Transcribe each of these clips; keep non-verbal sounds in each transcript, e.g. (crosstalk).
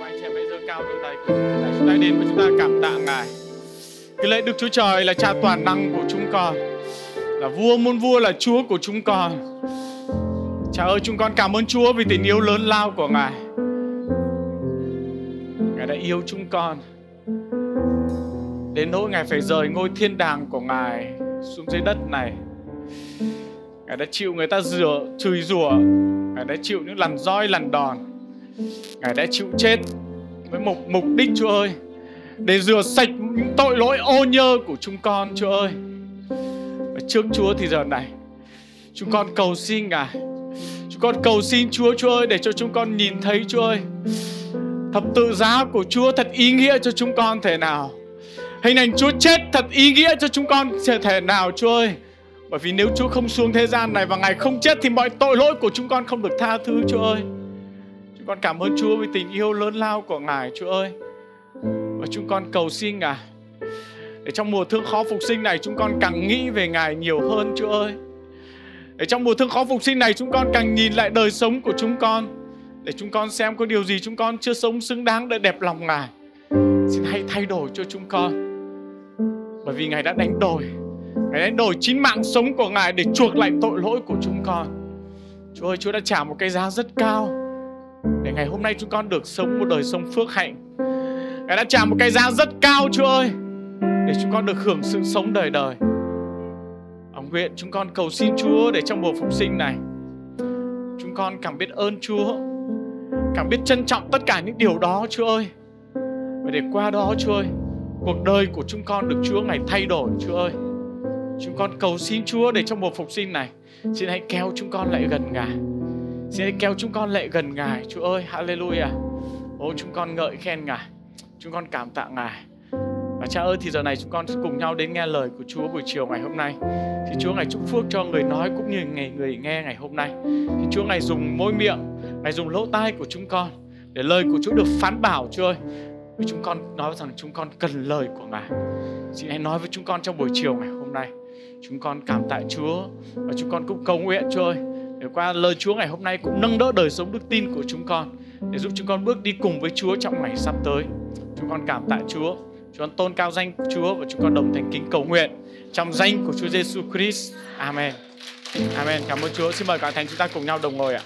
Anh chị em bây cao đôi tay của chúng ta đến và chúng ta cảm tạ Ngài. Cái lễ Đức Chúa Trời là cha toàn năng của chúng con Là vua muôn vua là Chúa của chúng con. Cha ơi chúng con cảm ơn Chúa vì tình yêu lớn lao của Ngài. Ngài đã yêu chúng con. Đến nỗi Ngài phải rời ngôi thiên đàng của Ngài xuống dưới đất này. Ngài đã chịu người ta rửa, chửi rủa. Ngài đã chịu những lần roi lần đòn. Ngài đã chịu chết với một mục đích, Chúa ơi, Để rửa sạch những tội lỗi, ô nhơ của chúng con, Chúa ơi. Và trước Chúa thì giờ này, Chúng con cầu xin Ngài. Chúng con cầu xin Chúa Chúa ơi, Để cho chúng con nhìn thấy, Chúa ơi, Thập tự giá của Chúa thật ý nghĩa cho chúng con thể nào. Hình ảnh Chúa chết thật ý nghĩa cho chúng con thể nào, Chúa ơi. Bởi vì nếu Chúa không xuống thế gian này Và Ngài không chết Thì mọi tội lỗi của chúng con không được tha thứ, Chúa ơi. Chúng con cảm ơn Chúa vì tình yêu lớn lao của Ngài, Chúa ơi. Và chúng con cầu xin Ngài Để trong mùa thương khó phục sinh này Chúng con càng nghĩ về Ngài nhiều hơn, Chúa ơi. Để trong mùa thương khó phục sinh này Chúng con càng nhìn lại đời sống của chúng con, Để chúng con xem có điều gì chúng con chưa sống xứng đáng để đẹp lòng Ngài. Xin hãy thay đổi cho chúng con, Bởi vì Ngài đã đánh đổi. Ngài đánh đổi chính mạng sống của Ngài Để chuộc lại tội lỗi của chúng con Chúa ơi Chúa đã trả một cái giá rất cao để ngày hôm nay chúng con được sống một đời sống phước hạnh. Ngài đã trả một cái giá rất cao Chúa ơi để chúng con được hưởng sự sống đời đời. Ông nguyện chúng con cầu xin Chúa để trong mùa phục sinh này chúng con cảm biết ơn Chúa, cảm biết trân trọng tất cả những điều đó Chúa ơi. Và để qua đó Chúa ơi, cuộc đời của chúng con được Chúa ngày thay đổi Chúa ơi. Chúng con cầu xin Chúa để trong mùa phục sinh này, Xin hãy kéo chúng con lại gần Ngài. Xin hãy kéo chúng con lại gần Ngài. Chúa ơi, Hallelujah. Ô, chúng con ngợi khen Ngài. Chúng con cảm tạ Ngài. Và cha ơi, thì giờ này chúng con cùng nhau đến nghe lời của Chúa buổi chiều ngày hôm nay. Thì Chúa Ngài chúc phước cho người nói cũng như ngày người nghe ngày hôm nay. Thì Chúa Ngài dùng môi miệng, Ngài dùng lỗ tai của chúng con Để lời của Chúa được phán bảo, Chúa ơi. Vì chúng con nói rằng chúng con cần lời của Ngài. Xin hãy nói với chúng con trong buổi chiều ngày hôm nay. Chúng con cảm tạ Chúa Và chúng con cũng cầu nguyện Chúa ơi để qua lời Chúa ngày hôm nay cũng nâng đỡ đời sống đức tin của chúng con để giúp chúng con bước đi cùng với Chúa trong ngày sắp tới. Chúng con cảm tạ Chúa, chúng con tôn cao danh Chúa và chúng con đồng thành kính cầu nguyện trong danh của Chúa Giêsu Christ. Amen. Amen. Cảm ơn Chúa. Xin mời cả thành chúng ta cùng nhau đồng ngồi ạ.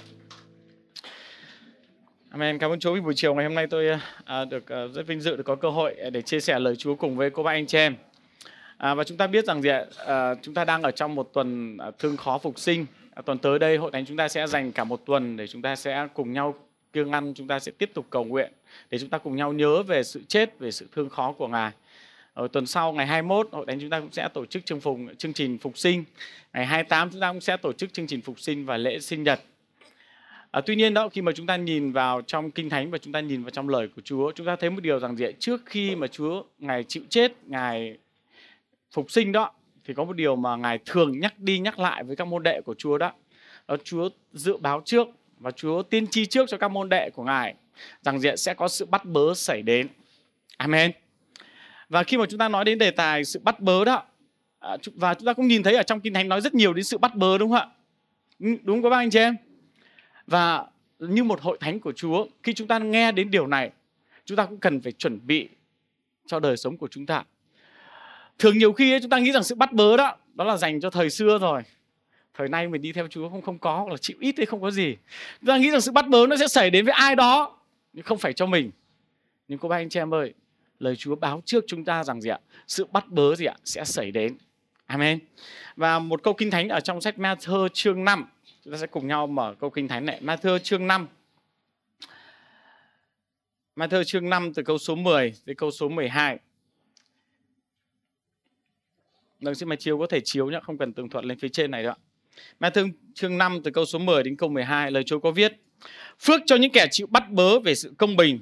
Amen. Cảm ơn Chúa vì buổi chiều ngày hôm nay tôi à, được à, rất vinh dự được có cơ hội à, để chia sẻ lời Chúa cùng với cô bác anh chị em. À, và chúng ta biết rằng gì ạ? À, chúng ta đang ở trong một tuần thương khó phục sinh À, tuần tới đây hội thánh chúng ta sẽ dành cả một tuần để chúng ta sẽ cùng nhau kiêng ăn chúng ta sẽ tiếp tục cầu nguyện để chúng ta cùng nhau nhớ về sự chết về sự thương khó của ngài ở tuần sau ngày 21 hội thánh chúng ta cũng sẽ tổ chức chương phùng chương trình phục sinh ngày 28 chúng ta cũng sẽ tổ chức chương trình phục sinh và lễ sinh nhật À, tuy nhiên đó khi mà chúng ta nhìn vào trong kinh thánh và chúng ta nhìn vào trong lời của Chúa, chúng ta thấy một điều rằng gì trước khi mà Chúa ngài chịu chết, ngài phục sinh đó thì có một điều mà ngài thường nhắc đi nhắc lại với các môn đệ của Chúa đó. Đó Chúa dự báo trước và Chúa tiên tri trước cho các môn đệ của ngài rằng diện sẽ có sự bắt bớ xảy đến. Amen. Và khi mà chúng ta nói đến đề tài sự bắt bớ đó à, và chúng ta cũng nhìn thấy ở trong kinh thánh nói rất nhiều đến sự bắt bớ đúng không ạ? Ừ, đúng không các anh chị em? Và như một hội thánh của Chúa, khi chúng ta nghe đến điều này, chúng ta cũng cần phải chuẩn bị cho đời sống của chúng ta thường nhiều khi ấy, chúng ta nghĩ rằng sự bắt bớ đó đó là dành cho thời xưa rồi. Thời nay mình đi theo Chúa không không có hoặc là chịu ít hay không có gì. Chúng ta nghĩ rằng sự bắt bớ nó sẽ xảy đến với ai đó nhưng không phải cho mình. Nhưng cô bác anh chị em ơi lời Chúa báo trước chúng ta rằng gì ạ? Sự bắt bớ gì ạ? Sẽ xảy đến. Amen. Và một câu kinh thánh ở trong sách Matthew chương 5 chúng ta sẽ cùng nhau mở câu kinh thánh này. Matthew chương 5 Matthew chương 5 từ câu số 10 đến câu số 12 Vâng, xin máy chiếu có thể chiếu nhé, không cần tường thuật lên phía trên này đâu ạ. thương chương 5 từ câu số 10 đến câu 12, lời Chúa có viết: Phước cho những kẻ chịu bắt bớ về sự công bình,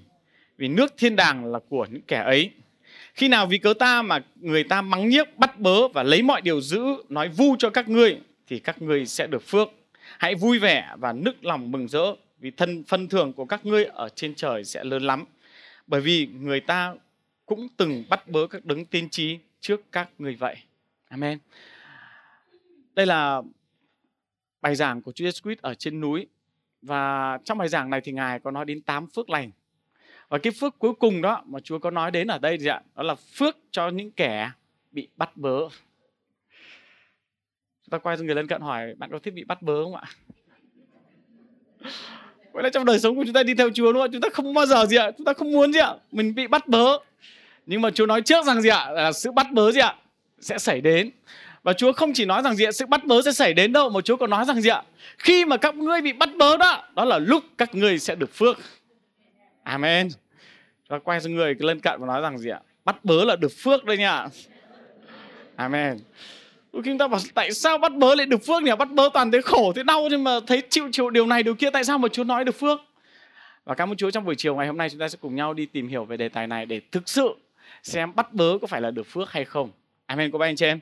vì nước thiên đàng là của những kẻ ấy. Khi nào vì cớ ta mà người ta mắng nhiếc, bắt bớ và lấy mọi điều giữ, nói vu cho các ngươi, thì các ngươi sẽ được phước. Hãy vui vẻ và nức lòng mừng rỡ, vì thân phân thưởng của các ngươi ở trên trời sẽ lớn lắm. Bởi vì người ta cũng từng bắt bớ các đấng tiên tri trước các ngươi vậy. Amen. Đây là bài giảng của Chúa Jesus Christ ở trên núi. Và trong bài giảng này thì ngài có nói đến 8 phước lành. Và cái phước cuối cùng đó mà Chúa có nói đến ở đây thì ạ, đó là phước cho những kẻ bị bắt bớ. Chúng ta quay sang người lân cận hỏi, bạn có thích bị bắt bớ không ạ? (laughs) Vậy là trong đời sống của chúng ta đi theo Chúa đúng không chúng ta không bao giờ gì ạ? Chúng ta không muốn gì ạ? Mình bị bắt bớ. Nhưng mà Chúa nói trước rằng gì ạ? Là sự bắt bớ gì ạ? Sẽ xảy đến. Và Chúa không chỉ nói rằng gì ạ sự bắt bớ sẽ xảy đến đâu mà Chúa còn nói rằng gì ạ? Khi mà các ngươi bị bắt bớ đó đó là lúc các ngươi sẽ được phước. Amen. Và quay sang người lân cận và nói rằng gì ạ? Bắt bớ là được phước đây nha. Amen. Đôi khi chúng ta bảo tại sao bắt bớ lại được phước nhỉ? Bắt bớ toàn thấy khổ, thấy đau nhưng mà thấy chịu chịu điều này điều kia tại sao mà Chúa nói được phước? Và cảm ơn Chúa trong buổi chiều ngày hôm nay chúng ta sẽ cùng nhau đi tìm hiểu về đề tài này để thực sự xem bắt bớ có phải là được phước hay không. Amen các anh chị em.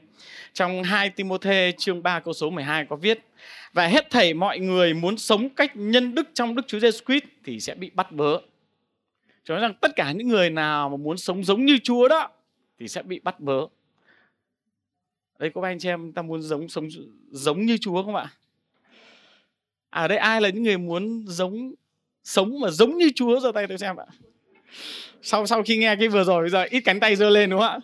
Trong 2 Timothée chương 3 câu số 12 có viết Và hết thảy mọi người muốn sống cách nhân đức trong Đức Chúa Giêsu Christ thì sẽ bị bắt bớ. Cho nói rằng tất cả những người nào mà muốn sống giống như Chúa đó thì sẽ bị bắt bớ đây có anh chị em ta muốn giống sống giống như Chúa không ạ? À, ở đây ai là những người muốn giống sống mà giống như Chúa giơ tay tôi xem ạ. Sau sau khi nghe cái vừa rồi bây giờ ít cánh tay giơ lên đúng không ạ?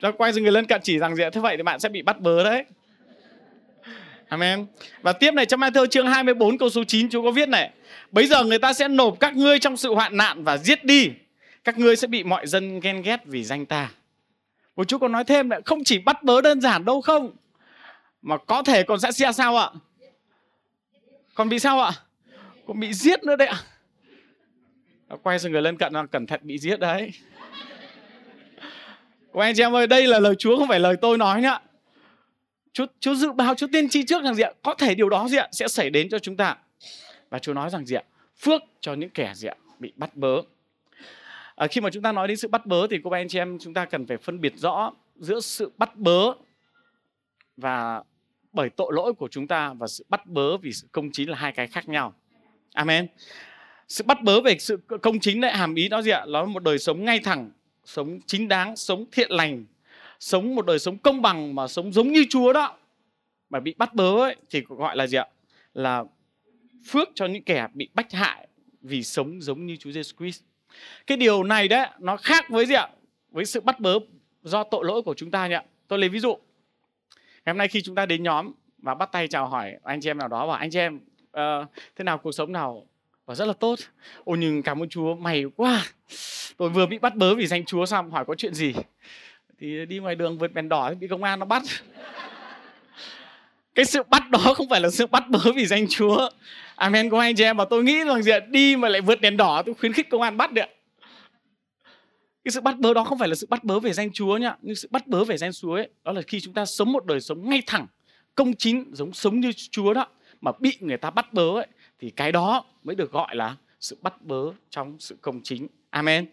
Ra quay sang người lân cận chỉ rằng gì thế vậy thì bạn sẽ bị bắt bớ đấy. Amen. Và tiếp này, trong Matthew chương 24 câu số 9 Chúa có viết này. Bây giờ người ta sẽ nộp các ngươi trong sự hoạn nạn và giết đi. Các ngươi sẽ bị mọi dân ghen ghét vì danh ta. Một Chúa còn nói thêm là không chỉ bắt bớ đơn giản đâu không, Mà có thể còn sẽ xe sao ạ Còn bị sao ạ Còn bị giết nữa đấy ạ Quay sang người lân cận là cẩn thận bị giết đấy của anh chị em ơi đây là lời Chúa không phải lời tôi nói nữa Chúa, Chúa dự báo, Chúa tiên tri trước rằng gì ạ? Có thể điều đó gì ạ? Sẽ xảy đến cho chúng ta. Và Chúa nói rằng gì ạ? Phước cho những kẻ gì ạ? Bị bắt bớ à, khi mà chúng ta nói đến sự bắt bớ thì cô bé anh chị em chúng ta cần phải phân biệt rõ giữa sự bắt bớ và bởi tội lỗi của chúng ta và sự bắt bớ vì sự công chính là hai cái khác nhau amen sự bắt bớ về sự công chính lại hàm ý đó gì ạ nó là một đời sống ngay thẳng sống chính đáng sống thiện lành sống một đời sống công bằng mà sống giống như chúa đó mà bị bắt bớ ấy, thì gọi là gì ạ? Là phước cho những kẻ bị bách hại vì sống giống như Chúa Giêsu Christ. Cái điều này đấy nó khác với gì ạ? Với sự bắt bớ do tội lỗi của chúng ta nhỉ? Tôi lấy ví dụ. Ngày hôm nay khi chúng ta đến nhóm và bắt tay chào hỏi anh chị em nào đó và anh chị em uh, thế nào cuộc sống nào và rất là tốt. Ôi, nhưng cảm ơn chúa mày quá. Tôi vừa bị bắt bớ vì danh chúa xong hỏi có chuyện gì? Thì đi ngoài đường vượt đèn đỏ thì bị công an nó bắt. Cái sự bắt đó không phải là sự bắt bớ vì danh chúa. Amen của anh chị em mà tôi nghĩ rằng gì đi mà lại vượt đèn đỏ, tôi khuyến khích công an bắt được cái sự bắt bớ đó không phải là sự bắt bớ về danh chúa nhá. Nhưng sự bắt bớ về danh chúa ấy, đó là khi chúng ta sống một đời sống ngay thẳng, công chính, giống, sống như chúa đó, mà bị người ta bắt bớ ấy thì cái đó mới được gọi là sự bắt bớ trong sự công chính. Amen.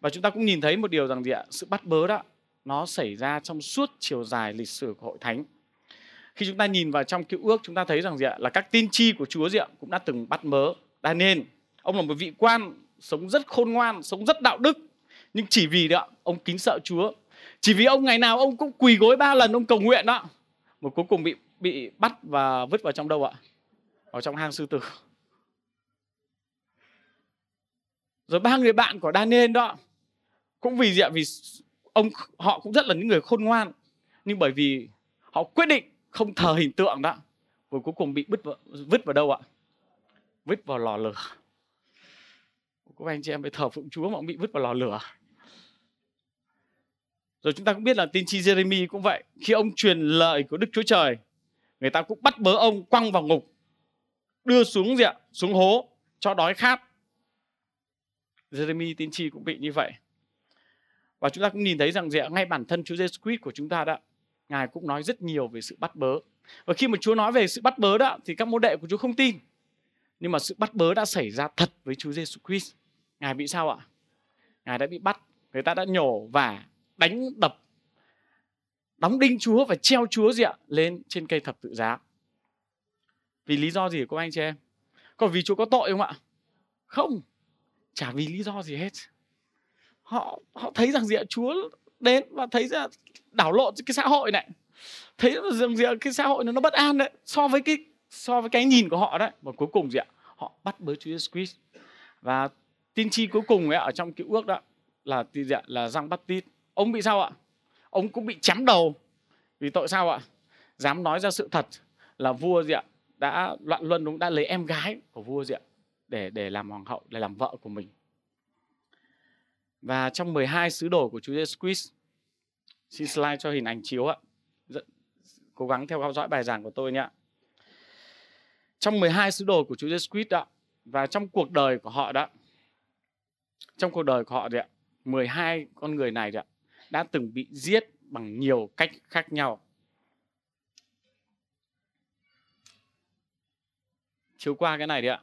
Và chúng ta cũng nhìn thấy một điều rằng gì ạ? Sự bắt bớ đó, nó xảy ra trong suốt chiều dài lịch sử của hội thánh. Khi chúng ta nhìn vào trong cựu ước chúng ta thấy rằng gì ạ? Là các tiên tri của Chúa gì ạ? Cũng đã từng bắt mớ Daniel, ông là một vị quan sống rất khôn ngoan, sống rất đạo đức. Nhưng chỉ vì đó, ông kính sợ Chúa. Chỉ vì ông ngày nào ông cũng quỳ gối ba lần, ông cầu nguyện đó, mà cuối cùng bị bị bắt và vứt vào trong đâu ạ? Ở trong hang sư tử. Rồi ba người bạn của Daniel đó cũng vì gì ạ vì ông họ cũng rất là những người khôn ngoan. Nhưng bởi vì họ quyết định không thờ hình tượng đó rồi cuối cùng bị vứt vào, vứt vào đâu ạ? Vứt vào lò lửa. Các anh chị em phải thờ phụng chúa mà cũng bị vứt vào lò lửa. Rồi chúng ta cũng biết là tiên chi Jeremy cũng vậy. Khi ông truyền lời của Đức Chúa Trời người ta cũng bắt bớ ông quăng vào ngục đưa xuống gì ạ xuống hố cho đói khát Jeremy tiên tri cũng bị như vậy và chúng ta cũng nhìn thấy rằng gì ạ ngay bản thân Chúa Jesus Christ của chúng ta đã Ngài cũng nói rất nhiều về sự bắt bớ. Và khi mà Chúa nói về sự bắt bớ đó thì các môn đệ của Chúa không tin. Nhưng mà sự bắt bớ đã xảy ra thật với Chúa Jesus Christ. Ngài bị sao ạ? Ngài đã bị bắt, người ta đã nhổ và đánh đập đóng đinh Chúa và treo Chúa gì ạ lên trên cây thập tự giá. Vì lý do gì của anh chị em? Còn vì Chúa có tội không ạ? Không. Chả vì lý do gì hết. Họ họ thấy rằng gì ạ? Chúa đến và thấy ra đảo lộn cái xã hội này. Thấy rằng gì cái xã hội nó nó bất an đấy. So với cái, so với cái nhìn của họ đấy. Và cuối cùng gì ạ? Họ bắt bớ Chúa Jesus Christ. Và tiên tri cuối cùng ấy ở trong cựu ước đó là gì ạ? Là Giăng Baptist. Ông bị sao ạ? Ông cũng bị chém đầu. Vì tội sao ạ? Dám nói ra sự thật là vua gì ạ? Đã loạn luân đúng đã lấy em gái của vua gì ạ để để làm hoàng hậu để làm vợ của mình. Và trong 12 sứ đồ của Chúa Giêsu Christ xin slide cho hình ảnh chiếu ạ. Rất, cố gắng theo dõi bài giảng của tôi nhé trong 12 sứ đồ của Chúa Giêsu Christ đó và trong cuộc đời của họ đó trong cuộc đời của họ đấy ạ 12 con người này đấy ạ đã từng bị giết bằng nhiều cách khác nhau. Chiếu qua cái này đi ạ.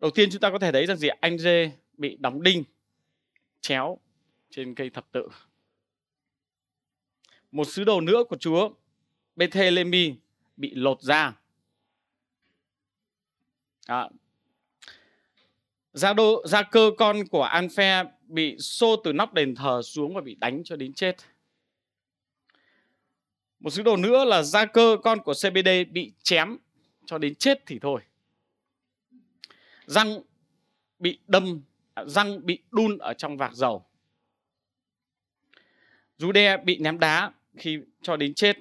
Đầu tiên chúng ta có thể thấy rằng gì anh dê bị đóng đinh chéo trên cây thập tự. Một sứ đồ nữa của chúa Bethelemi bị lột da. À, gia đô gia cơ con của an phe bị xô từ nóc đền thờ xuống và bị đánh cho đến chết một sứ đồ nữa là gia cơ, con của cbd bị chém cho đến chết thì thôi. Răng bị đâm à, răng bị đun ở trong vạc dầu. Jude bị ném đá khi cho đến chết.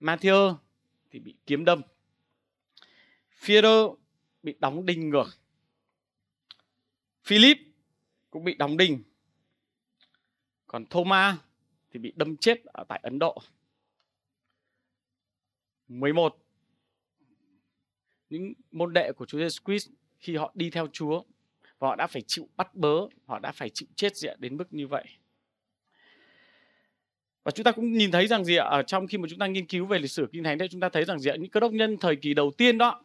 Matthew thì bị kiếm đâm. Phêrô bị đóng đinh ngược. Philip cũng bị đóng đinh. Còn Thomas thì bị đâm chết ở tại Ấn Độ. 11 những môn đệ của Chúa Jesus Christ khi họ đi theo Chúa và họ đã phải chịu bắt bớ, họ đã phải chịu chết diện đến mức như vậy. Và chúng ta cũng nhìn thấy rằng gì ạ, ở trong khi mà chúng ta nghiên cứu về lịch sử kinh thánh đấy, chúng ta thấy rằng gì ạ, những cơ đốc nhân thời kỳ đầu tiên đó,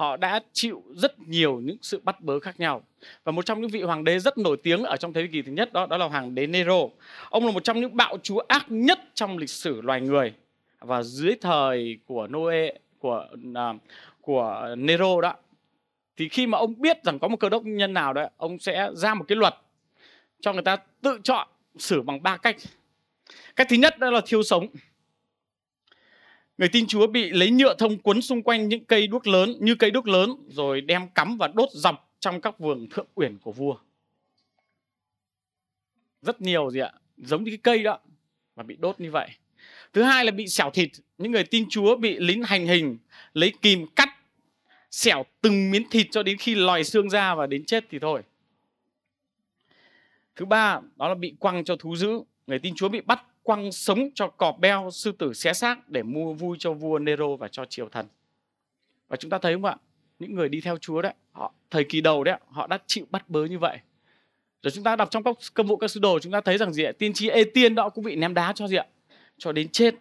họ đã chịu rất nhiều những sự bắt bớ khác nhau. Và một trong những vị hoàng đế rất nổi tiếng ở trong thế kỷ thứ nhất đó, đó là hoàng đế Nero. Ông là một trong những bạo chúa ác nhất trong lịch sử loài người. Và dưới thời của Noe của uh, của Nero đó thì khi mà ông biết rằng có một cơ đốc nhân nào đó ông sẽ ra một cái luật cho người ta tự chọn xử bằng ba cách cách thứ nhất đó là thiêu sống người tin chúa bị lấy nhựa thông quấn xung quanh những cây đuốc lớn, như cây đuốc lớn, rồi đem cắm và đốt dọc trong các vườn thượng uyển của vua. Rất nhiều gì ạ, giống như cái cây đó và bị đốt như vậy. Thứ hai là bị xẻo thịt, những người tin chúa bị lính hành hình lấy kìm cắt, xẻo từng miếng thịt cho đến khi lòi xương ra và đến chết thì thôi. Thứ ba, đó là bị quăng cho thú dữ. Người tin chúa bị bắt quăng sống cho cọp beo sư tử xé xác để mua vui cho vua nero và cho triều thần. Và chúng ta thấy không ạ? Những người đi theo chúa đấy họ thời kỳ đầu đấy họ đã chịu bắt bớ như vậy. Rồi chúng ta đọc trong các công vụ các sứ đồ chúng ta thấy rằng gì ạ? Tiên tri ê tiên đó cũng bị ném đá cho gì ạ? Cho đến chết.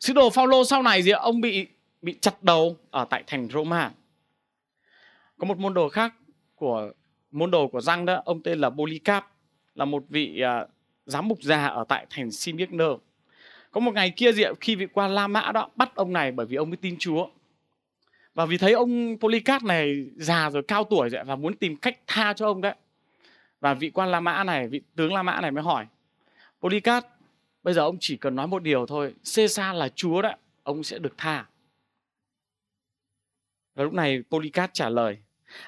Sứ đồ Phaolô sau này gì ạ? Ông bị bị chặt đầu ở tại thành Roma. Có một môn đồ khác của môn đồ của răng đó ông tên là Polycarp là một vị uh, giám mục già ở tại thành Simyekner có một ngày kia diệu khi vị quan La Mã đó bắt ông này bởi vì ông mới tin Chúa. Và vì thấy ông Polycarp này già rồi, cao tuổi rồi, và muốn tìm cách tha cho ông đấy. Và vị quan La Mã này, vị tướng La Mã này mới hỏi, Polycarp, bây giờ ông chỉ cần nói một điều thôi, Caesar là Chúa đấy, ông sẽ được tha. Và lúc này Polycarp trả lời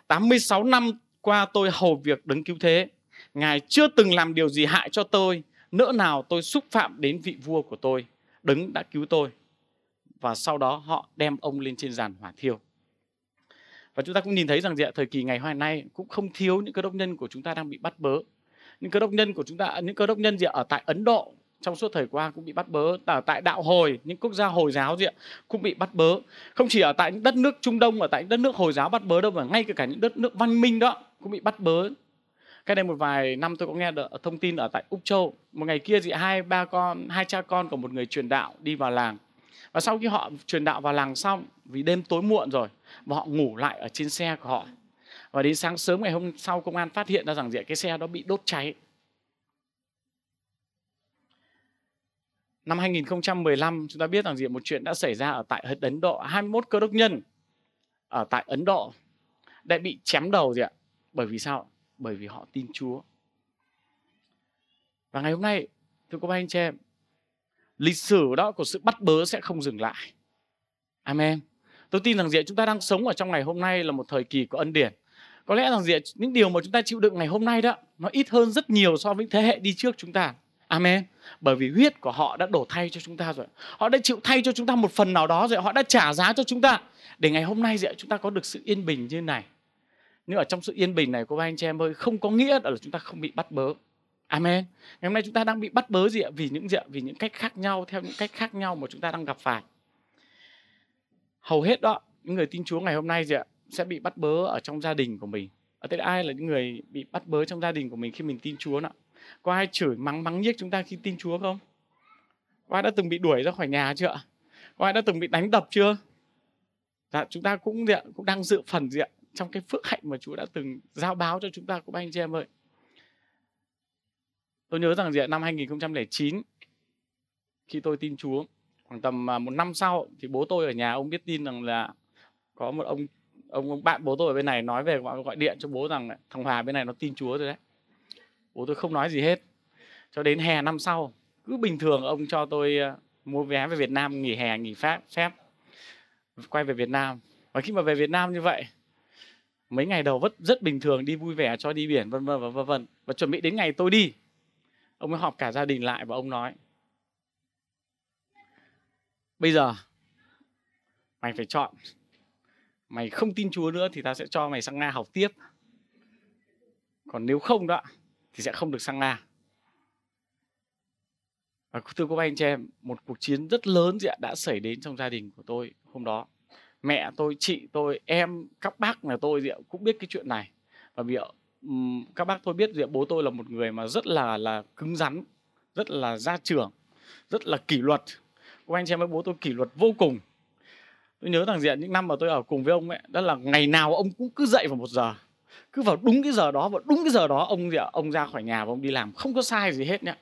86 năm qua tôi hầu việc đứng cứu thế. Ngài chưa từng làm điều gì hại cho tôi. Nỡ nào tôi xúc phạm đến vị vua của tôi. Đứng đã cứu tôi. Và sau đó họ đem ông lên trên giàn hỏa thiêu. Và chúng ta cũng nhìn thấy rằng gì ạ, thời kỳ ngày hôm nay cũng không thiếu những cơ đốc nhân của chúng ta đang bị bắt bớ. Những cơ đốc nhân của chúng ta, những cơ đốc nhân gì ạ, ở tại Ấn Độ trong suốt thời qua cũng bị bắt bớ ở tại đạo hồi những quốc gia hồi giáo gì ạ cũng bị bắt bớ không chỉ ở tại những đất nước trung đông ở tại những đất nước hồi giáo bắt bớ đâu mà ngay cả những đất nước văn minh đó cũng bị bắt bớ cái đây một vài năm tôi có nghe được thông tin ở tại úc châu. Một ngày kia thì hai ba con, hai cha con của một người truyền đạo đi vào làng. Và sau khi họ truyền đạo vào làng xong, vì đêm tối muộn rồi, và họ ngủ lại ở trên xe của họ. Và đến sáng sớm ngày hôm sau, công an phát hiện ra rằng cái xe đó bị đốt cháy. Năm 2015 chúng ta biết rằng gì một chuyện đã xảy ra ở tại Ấn Độ. 21 cơ đốc nhân ở tại Ấn Độ đã bị chém đầu gì ạ? Bởi vì sao? Bởi vì họ tin Chúa. Và ngày hôm nay, thưa cô bác anh chị em, lịch sử đó của sự bắt bớ sẽ không dừng lại Amen. Tôi tin rằng gì chúng ta đang sống ở trong ngày hôm nay là một thời kỳ của ân điển. Có lẽ rằng gì những điều mà chúng ta chịu đựng ngày hôm nay đó, nó ít hơn rất nhiều so với thế hệ đi trước chúng ta. Amen. Bởi vì huyết của họ đã đổ thay cho chúng ta rồi. Họ đã chịu thay cho chúng ta một phần nào đó rồi. Họ đã trả giá cho chúng ta. Để ngày hôm nay chúng ta có được sự yên bình như này. Nhưng ở trong sự yên bình này của anh chị em ơi, không có nghĩa là chúng ta không bị bắt bớ. Amen. Ngày hôm nay chúng ta đang bị bắt bớ gì ạ? Vì những gì ạ? Vì những cách khác nhau, theo những cách khác nhau mà chúng ta đang gặp phải. Hầu hết đó, những người tin Chúa ngày hôm nay gì ạ? Sẽ bị bắt bớ ở trong gia đình của mình. Ở đây ai là những người bị bắt bớ trong gia đình của mình khi mình tin Chúa nào? Có ai chửi mắng mắng nhiếc chúng ta khi tin Chúa không? Có ai đã từng bị đuổi ra khỏi nhà chưa ạ? Có ai đã từng bị đánh đập chưa? Dạ, chúng ta cũng gì ạ? cũng đang dự phần gì ạ? Trong cái phước hạnh mà Chúa đã từng giao báo cho chúng ta của anh chị em ơi. Tôi nhớ rằng gì ạ? Năm 2009 khi tôi tin Chúa khoảng tầm à, một năm sau thì bố tôi ở nhà ông biết tin rằng là có một ông ông, ông bạn bố tôi ở bên này nói về gọi, gọi điện cho bố rằng thằng Hòa bên này nó tin Chúa rồi đấy bố tôi không nói gì hết cho đến hè năm sau cứ bình thường ông cho tôi à, mua vé về Việt Nam nghỉ hè nghỉ phép phép quay về Việt Nam và khi mà về Việt Nam như vậy mấy ngày đầu rất rất bình thường, đi vui vẻ cho đi biển, vân vân và vân vân. Và chuẩn bị đến ngày tôi đi. Ông mới họp cả gia đình lại và ông nói, bây giờ, mày phải chọn. Mày không tin Chúa nữa thì ta sẽ cho mày sang Nga học tiếp. Còn nếu không đó, thì sẽ không được sang Nga và thưa các anh chị em, một cuộc chiến rất lớn đã xảy đến trong gia đình của tôi hôm đó mẹ tôi, chị tôi, em, các bác là tôi gì cũng biết cái chuyện này. Và vì các bác tôi biết gì bố tôi là một người mà rất là là cứng rắn, rất là gia trưởng, rất là kỷ luật. Các anh chị em với bố tôi kỷ luật vô cùng. Tôi nhớ rằng diện những năm mà tôi ở cùng với ông ấy, đó là ngày nào ông cũng cứ dậy vào một giờ. Cứ vào đúng cái giờ đó và đúng cái giờ đó, ông gì ông ra khỏi nhà và ông đi làm. Không có sai gì hết nhá.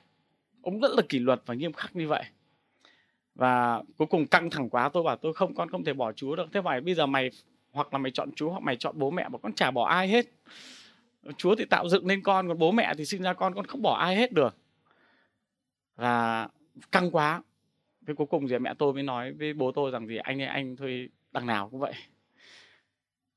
Ông rất là kỷ luật và nghiêm khắc như vậy và cuối cùng căng thẳng quá tôi bảo tôi không con không thể bỏ chúa được. Thế phải bây giờ mày hoặc là mày chọn chúa hoặc mày chọn bố mẹ mà con chả bỏ ai hết. Chúa thì tạo dựng nên con còn bố mẹ thì sinh ra con con không bỏ ai hết được. Và căng quá. Thế cuối cùng thì mẹ tôi mới nói với bố tôi rằng gì anh ấy anh thôi đằng nào cũng vậy.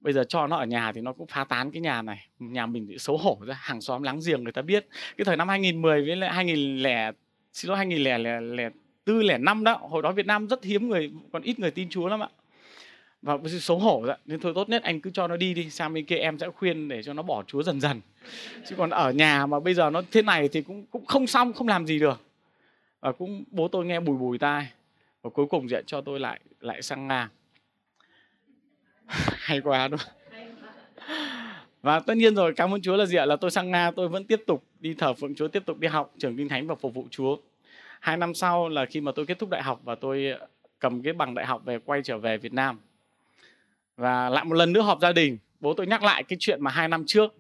Bây giờ cho nó ở nhà thì nó cũng phá tán cái nhà này. Nhà mình thì xấu hổ ra hàng xóm láng giềng người ta biết. Cái thời năm 2010 với lại 2000 lẻ xin lỗi 2000 lẻ lẻ, lẻ tư lẻ năm đó, hồi đó Việt Nam rất hiếm người, còn ít người tin Chúa lắm ạ. Và xấu hổ vậy nên thôi tốt nhất anh cứ cho nó đi đi, sang bên kia em sẽ khuyên để cho nó bỏ Chúa dần dần. Chứ còn ở nhà mà bây giờ nó thế này thì cũng cũng không xong, không làm gì được. Và cũng bố tôi nghe bùi bùi tai. Và cuối cùng dạy cho tôi lại lại sang Nga. (laughs) Hay quá đúng và tất nhiên rồi, cảm ơn Chúa là gì ạ? Là tôi sang Nga, tôi vẫn tiếp tục đi thờ phượng Chúa, tiếp tục đi học trường kinh thánh và phục vụ Chúa hai năm sau là khi mà tôi kết thúc đại học và tôi ờ, cầm cái bằng đại học về quay trở về Việt Nam. Và lại một lần nữa họp gia đình, bố tôi nhắc lại cái chuyện mà hai năm trước.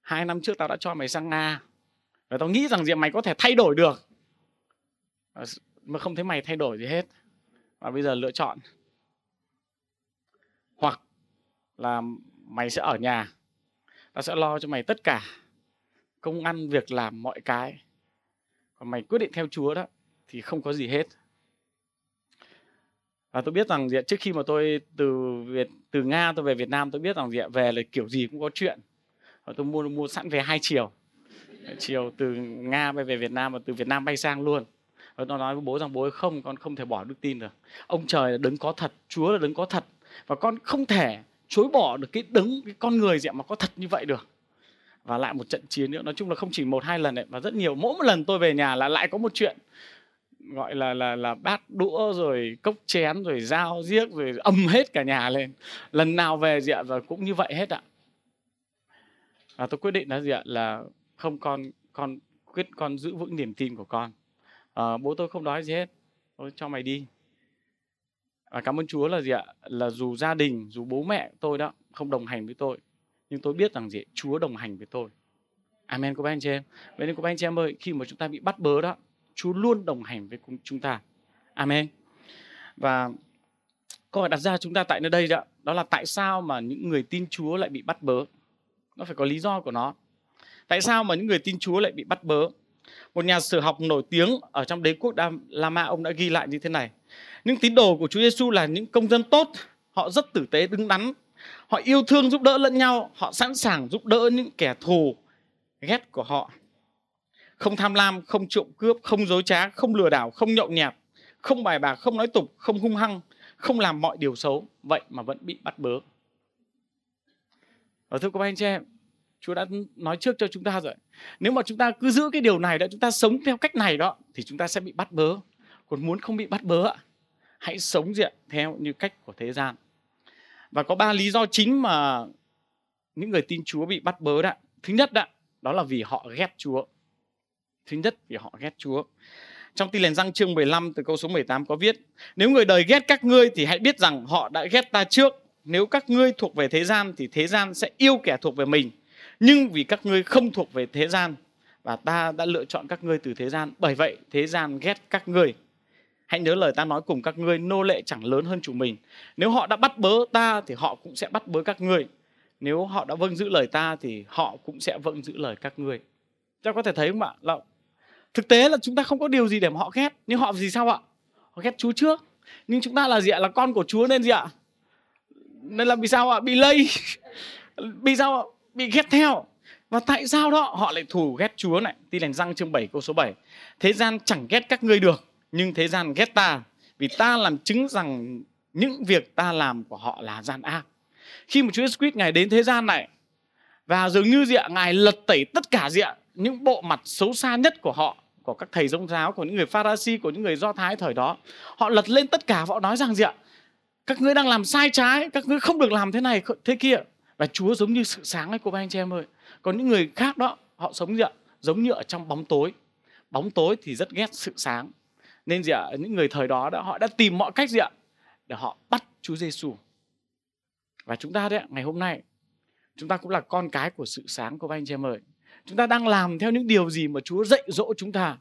Hai năm trước tao đã cho mày sang Nga. Và tao nghĩ rằng gì mày có thể thay đổi được. Mà không thấy mày thay đổi gì hết. Và bây giờ lựa chọn. Hoặc là mày sẽ ở nhà. Tao sẽ lo cho mày tất cả. Công ăn, việc làm, mọi cái còn mày quyết định theo Chúa đó, thì không có gì hết. Và tôi biết rằng trước khi mà tôi từ Việt, từ Nga tôi về Việt Nam, tôi biết rằng về là kiểu gì cũng có chuyện. Và tôi mua mua sẵn về hai chiều. Chiều từ Nga bay về Việt Nam và từ Việt Nam bay sang luôn. Và nó nói với bố rằng, bố ơi, không, con không thể bỏ đức tin được. Ông trời là đứng có thật, Chúa là đứng có thật. Và con không thể chối bỏ được cái đứng cái con người gì mà có thật như vậy được và lại một trận chiến nữa. Nói chung là không chỉ một hai lần đấy và rất nhiều. Mỗi một lần tôi về nhà là lại có một chuyện. Gọi là là là bát đũa rồi cốc chén rồi dao giếc rồi âm hết cả nhà lên. Lần nào về gì ạ? Và cũng như vậy hết ạ. Và tôi quyết định là gì ạ? Là không con con quyết con giữ vững niềm tin của con. À, bố tôi không nói gì hết. Tôi cho mày đi. Và cảm ơn Chúa là gì ạ? Là dù gia đình dù bố mẹ tôi đó không đồng hành với tôi nhưng tôi biết rằng gì Chúa đồng hành với tôi. Amen các anh chị em. Vậy nên các anh chị em ơi khi mà chúng ta bị bắt bớ đó Chúa luôn đồng hành với chúng ta. Amen. Và câu hỏi đặt ra chúng ta tại nơi đây đó đó là tại sao mà những người tin Chúa lại bị bắt bớ? Nó phải có lý do của nó. Tại sao mà những người tin Chúa lại bị bắt bớ? Một nhà sử học nổi tiếng ở trong đế quốc La Mã ông đã ghi lại như thế này. Những tín đồ của Chúa Giêsu là những công dân tốt, họ rất tử tế đứng đắn, họ yêu thương giúp đỡ lẫn nhau, họ sẵn sàng giúp đỡ những kẻ thù ghét của họ. Không tham lam, không trộm cướp, không dối trá, không lừa đảo, không nhậu nhẹt, không bài bạc, không nói tục, không hung hăng, không làm mọi điều xấu, vậy mà vẫn bị bắt bớ. Và thưa các anh chị em, Chúa đã nói trước cho chúng ta rồi. Nếu mà chúng ta cứ giữ cái điều này đó, chúng ta sống theo cách này đó, thì chúng ta sẽ bị bắt bớ. Còn muốn không bị bắt bớ, hãy sống diện theo như cách của thế gian. Và có ba lý do chính mà những người tin Chúa bị bắt bớ đó. Thứ nhất đó, đó là vì họ ghét Chúa. Thứ nhất vì họ ghét Chúa. Trong tin lành răng chương 15 từ câu số 18 có viết Nếu người đời ghét các ngươi thì hãy biết rằng họ đã ghét ta trước. Nếu các ngươi thuộc về thế gian thì thế gian sẽ yêu kẻ thuộc về mình. Nhưng vì các ngươi không thuộc về thế gian và ta đã lựa chọn các ngươi từ thế gian. Bởi vậy thế gian ghét các ngươi. Hãy nhớ lời ta nói cùng các ngươi, nô lệ chẳng lớn hơn chủ mình. Nếu họ đã bắt bớ ta thì họ cũng sẽ bắt bớ các ngươi. Nếu họ đã vâng giữ lời ta thì họ cũng sẽ vâng giữ lời các ngươi. Chắc có thể thấy không ạ? Là thực tế là chúng ta không có điều gì để mà họ ghét. Nhưng họ gì sao ạ? Họ ghét Chúa trước. Nhưng chúng ta là gì ạ? Là con của Chúa nên gì ạ? Nên là vì sao ạ? Bị lây. (laughs) vì sao ạ? Bị ghét theo. Và tại sao đó họ lại thù ghét Chúa này? Tin lành răng chương 7 câu số 7. Thế gian chẳng ghét các ngươi được nhưng thế gian ghét ta vì ta làm chứng rằng những việc ta làm của họ là gian ác. Khi mà Chúa Jesus Christ ngài đến thế gian này và dường như diện ngài lật tẩy tất cả diện những bộ mặt xấu xa nhất của họ, của các thầy rống giáo của những người Pharisee, của những người Do Thái thời đó. Họ lật lên tất cả, họ nói rằng gì ạ, các ngươi đang làm sai trái, các ngươi không được làm thế này thế kia. Và Chúa giống như sự sáng ấy của anh chị em ơi. Còn những người khác đó, họ sống gì ạ, giống như ở trong bóng tối. Bóng tối thì rất ghét sự sáng nên gì ạ? Những người thời đó đã, họ đã tìm mọi cách gì ạ? Để họ bắt Chúa Giêsu và chúng ta đấy ngày hôm nay, chúng ta cũng là con cái của sự sáng của anh chị em ơi. Chúng ta đang làm theo những điều gì mà Chúa dạy dỗ chúng ta?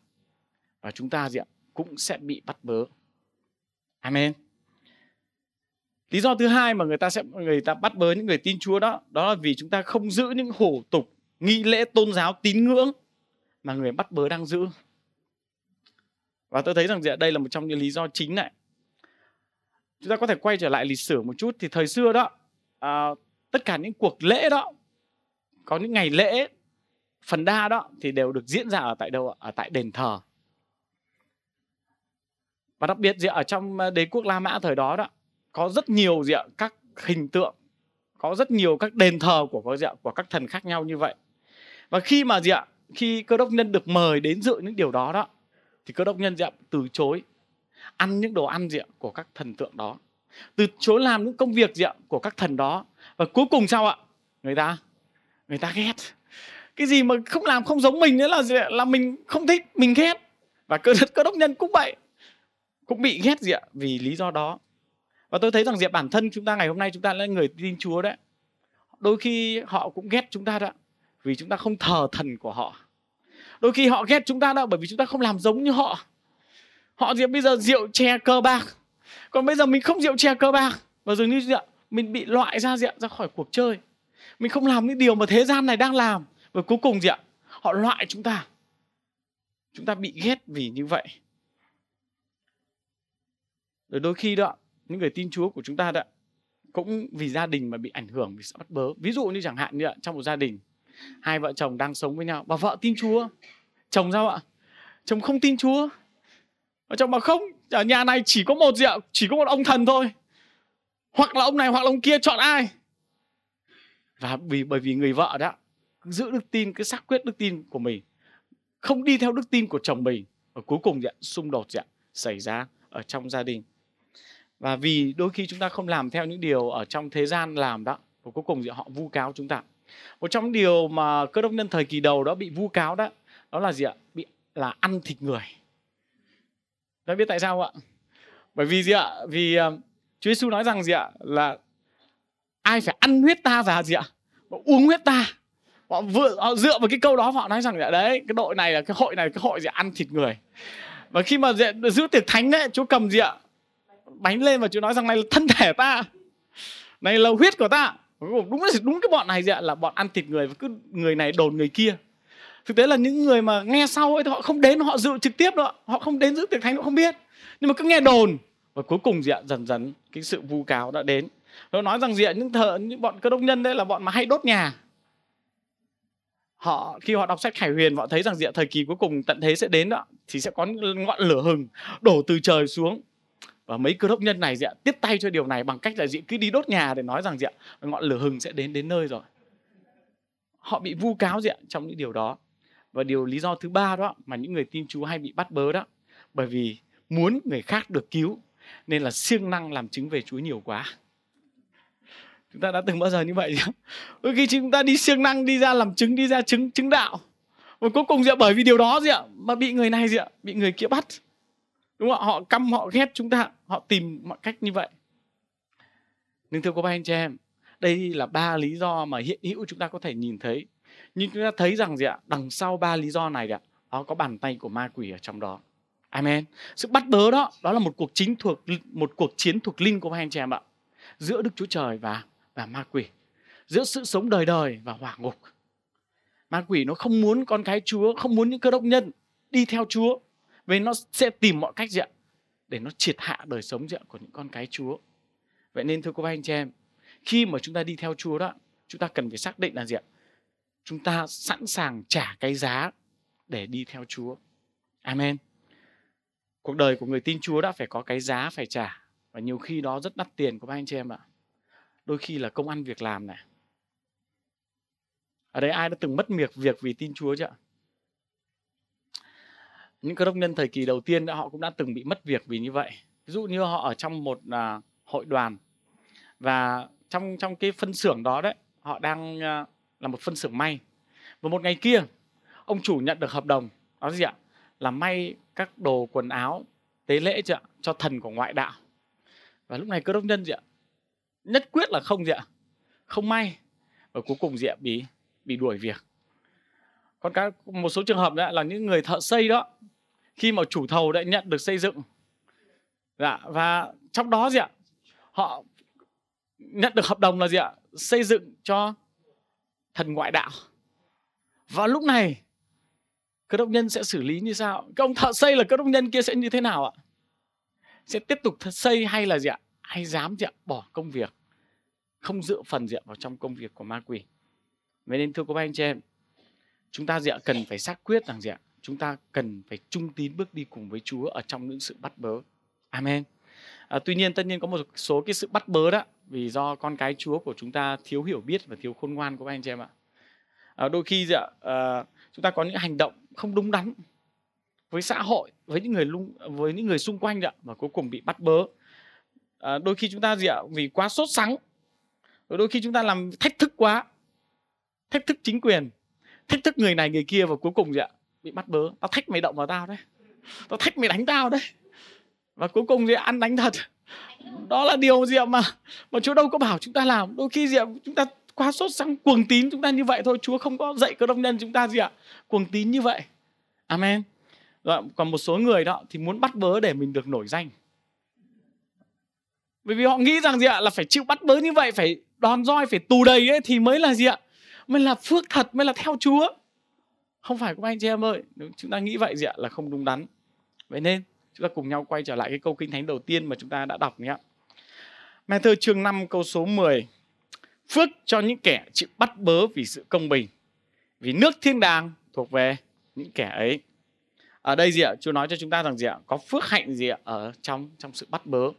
Và chúng ta gì ạ, cũng sẽ bị bắt bớ. Amen. Lý do thứ hai mà người ta sẽ, người ta bắt bớ những người tin Chúa đó đó là vì chúng ta không giữ những hủ tục, nghi lễ tôn giáo tín ngưỡng mà người bắt bớ đang giữ và tôi thấy rằng đây là một trong những lý do chính này. Chúng ta có thể quay trở lại lịch sử một chút. Thì thời xưa đó à, tất cả những cuộc lễ đó có những ngày lễ phần đa đó thì đều được diễn ra ở tại đâu ở tại đền thờ. Và đặc biệt gì ở trong à, đế quốc La Mã thời đó đó có rất nhiều gì ạ? Các hình tượng có rất nhiều các đền thờ của các gì ạ? Của các thần khác nhau như vậy. Và khi mà gì ạ? Khi cơ đốc nhân được mời đến dự những điều đó đó thì cơ đốc nhân diệm từ chối ăn những đồ ăn diệm của các thần tượng đó. Từ chối làm những công việc diệm của các thần đó. Và cuối cùng sao ạ? Người ta người ta ghét. Cái gì mà không làm không giống mình nữa là gì là mình không thích, mình ghét. Và cơ cơ đốc nhân cũng vậy. Cũng bị ghét gì ạ vì lý do đó. Và tôi thấy rằng diệp bản thân chúng ta ngày hôm nay chúng ta là người tin chúa đấy. Đôi khi họ cũng ghét chúng ta đó, vì chúng ta không thờ thần của họ đôi khi họ ghét chúng ta đâu bởi vì chúng ta không làm giống như họ. Họ gì bây giờ rượu chè cờ bạc. Còn bây giờ mình không rượu chè cờ bạc. Và dường như gì ạ? Mình bị loại ra diện ra khỏi cuộc chơi. Mình không làm những điều mà thế gian này đang làm. Và cuối cùng gì ạ? Họ loại chúng ta. Chúng ta bị ghét vì như vậy. Rồi đôi khi đó những người tin chúa của chúng ta đó cũng vì gia đình mà bị ảnh hưởng vì bắt bớ. Ví dụ như chẳng hạn như ạ, trong một gia đình hai vợ chồng đang sống với nhau. Bà vợ tin chúa. Chồng sao ạ? Chồng không tin chúa. Và chồng bảo không ở nhà này chỉ có một gì ạ chỉ có một ông thần thôi. Hoặc là ông này hoặc là ông kia chọn ai? Và vì bởi vì người vợ đó giữ đức tin cái xác quyết đức tin của mình không đi theo đức tin của chồng mình và cuối cùng dạ, xung đột dạ, xảy ra ở trong gia đình. Và vì đôi khi chúng ta không làm theo những điều ở trong thế gian làm đó và cuối cùng dạ, họ vu cáo chúng ta một trong điều mà cơ đốc nhân thời kỳ đầu đó bị vu cáo đó đó là gì ạ? Bị là ăn thịt người. Đã biết tại sao ạ? Bởi vì gì ạ? Vì ờ, Chúa Giêsu nói rằng gì ạ? Là ai phải ăn huyết ta và gì ạ? Và uống huyết ta. Họ, vừa, họ dựa vào cái câu đó họ nói rằng là đấy cái đội này là cái hội này cái hội gì ăn thịt người. Và khi mà giữ tiệc thánh đấy chúa cầm gì ạ? Bánh lên và chúa nói rằng này là thân thể ta. Này là huyết của ta đúng là đúng cái bọn này gì ạ? Là bọn ăn thịt người và cứ người này đồn người kia. Thực tế là những người mà nghe sau ấy thì họ không đến, họ dự trực tiếp đó họ không đến dự tiệc thánh, họ không biết. Nhưng mà cứ nghe đồn. Và cuối cùng gì ạ? Dần dần cái sự vu cáo đã đến. Nó nói rằng gì ạ? Những thợ, những bọn cơ đốc nhân đấy là bọn mà hay đốt nhà. Họ, khi họ đọc sách Khải Huyền, họ thấy rằng diện thời kỳ cuối cùng tận thế sẽ đến đó thì sẽ có ngọn lửa hừng đổ từ trời xuống và mấy cơ đốc nhân này diện tiếp tay cho điều này bằng cách là diện cứ đi đốt nhà để nói rằng diện ngọn lửa hừng sẽ đến đến nơi rồi. Họ bị vu cáo diện trong những điều đó. Và điều lý do thứ ba đó mà những người tin Chúa hay bị bắt bớ đó, bởi vì muốn người khác được cứu, nên là siêng năng làm chứng về Chúa nhiều quá. Chúng ta đã từng bao giờ như vậy đôi khi chúng ta đi siêng năng, đi ra làm chứng, đi ra chứng chứng đạo. Và cuối cùng dạ bởi vì điều đó gì ạ mà bị người này gì ạ, bị người kia bắt đúng không họ căm, họ ghét chúng ta, họ tìm mọi cách như vậy. Nhưng thưa cô bác anh chị em, đây là ba lý do mà hiện hữu chúng ta có thể nhìn thấy. Nhưng chúng ta thấy rằng gì ạ? Đằng sau ba lý do này ạ đó có bàn tay của ma quỷ ở trong đó. Amen. Sự bắt bớ đó đó là một cuộc chính thuộc, một cuộc chiến thuộc linh của anh chị em ạ. Giữa đức chúa trời và và ma quỷ. Giữa sự sống đời đời và hỏa ngục. Ma quỷ nó không muốn con cái chúa, không muốn những cơ đốc nhân đi theo chúa vì nó sẽ tìm mọi cách gì ạ? Để nó triệt hạ đời sống gì ạ, của những con cái chúa. Vậy nên thưa cô bác anh chị em khi mà chúng ta đi theo chúa đó chúng ta cần phải xác định là gì ạ? Chúng ta sẵn sàng trả cái giá để đi theo chúa. Amen. Cuộc đời của người tin chúa đã phải có cái giá phải trả. Và nhiều khi đó rất đắt tiền của các anh chị em ạ. Đôi khi là công ăn việc làm này. Ở đây ai đã từng mất việc việc vì tin Chúa chưa những cơ đốc nhân thời kỳ đầu tiên đã họ cũng đã từng bị mất việc vì như vậy. Ví dụ như họ ở trong một uh, hội đoàn và trong trong cái phân xưởng đó đấy họ đang uh, là một phân xưởng may. Và một ngày kia ông chủ nhận được hợp đồng đó gì ạ? Là may các đồ quần áo tế lễ chưa cho thần của ngoại đạo. Và lúc này cơ đốc nhân gì ạ? Nhất quyết là không gì ạ? Không may. Và cuối cùng gì ạ? Bị bị đuổi việc còn các một số trường hợp đó là những người thợ xây đó khi mà chủ thầu đã nhận được xây dựng. Dạ, và trong đó gì ạ? Họ nhận được hợp đồng là gì ạ? Xây dựng cho thần ngoại đạo. Và lúc này cơ đốc nhân sẽ xử lý như sao cái ông thợ xây là cơ đốc nhân kia sẽ như thế nào ạ? Sẽ tiếp tục xây hay là gì ạ? Hay dám gì ạ? Bỏ công việc. Không dựa phần diện vào trong công việc của ma quỷ. Vậy nên thưa cô bác anh chị em chúng ta diện cần phải xác quyết rằng diện chúng ta cần phải trung tín bước đi cùng với Chúa ở trong những sự bắt bớ. Amen. À, tuy nhiên tất nhiên có một số cái sự bắt bớ đó vì do con cái Chúa của chúng ta thiếu hiểu biết và thiếu khôn ngoan của các anh chị em ạ. À, đôi khi dạ à, chúng ta có những hành động không đúng đắn với xã hội với những người lung với những người xung quanh ạ và cuối cùng bị bắt bớ. À, đôi khi chúng ta gì ạ? Vì quá sốt sắng đôi khi chúng ta làm thách thức quá thách thức chính quyền thách thức người này người kia và cuối cùng gì ạ? Bị bắt bớ. Tao thách mày động vào tao đấy. Tao thách mày đánh tao đấy. Và cuối cùng gì ạ? ăn đánh thật. Đó là điều gì ạ mà mà Chúa đâu có bảo chúng ta làm. Đôi khi gì ạ? Chúng ta quá sốt sắng, cuồng tín chúng ta như vậy thôi. Chúa không có dạy cơ đông nhân chúng ta gì ạ? Cuồng tín như vậy. Amen. Rồi, còn một số người đó thì muốn bắt bớ để mình được nổi danh. Bởi vì họ nghĩ rằng gì ạ? Là phải chịu bắt bớ như vậy, phải đòn roi, phải tù đầy ấy, thì mới là gì ạ? Mới là phước thật, mới là theo chúa không phải các anh chị em ơi nếu chúng ta nghĩ vậy gì ạ, là không đúng đắn vậy nên, chúng ta cùng nhau quay trở lại cái câu kinh thánh đầu tiên mà chúng ta đã đọc nhé Matthew chương 5 câu số 10 Phước cho những kẻ chịu bắt bớ vì sự công bình, Vì nước thiên đàng thuộc về những kẻ ấy Ở đây gì ạ? Chúa nói cho chúng ta rằng gì ạ? Có phước hạnh gì ạ? Ở trong trong sự bắt bớ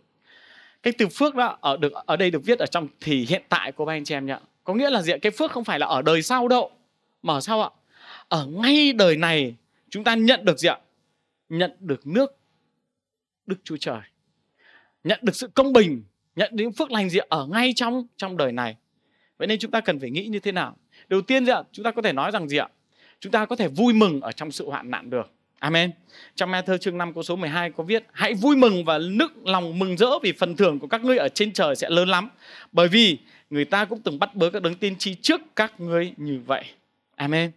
cái từ phước đó ở được, ở đây được viết ở trong thì hiện tại của ba anh chị em nhé có nghĩa là gì cái phước không phải là ở đời sau đâu. Mà ở sau ạ? Ở ngay đời này, chúng ta nhận được gì ạ? Nhận được nước đức chúa trời. Nhận được sự công bình, nhận đến phước lành gì ở ngay trong trong đời này. Vậy nên chúng ta cần phải nghĩ như thế nào? Đầu tiên gì ạ? Chúng ta có thể nói rằng gì ạ? Chúng ta có thể vui mừng ở trong sự hoạn nạn được. Amen. Trong Matthew chương 5 câu số 12 có viết, Hãy vui mừng và nức lòng mừng rỡ vì phần thưởng của các ngươi ở trên trời sẽ lớn lắm. Bởi vì người ta cũng từng bắt bớ các đấng tiên tri trước các ngươi như vậy. Amen.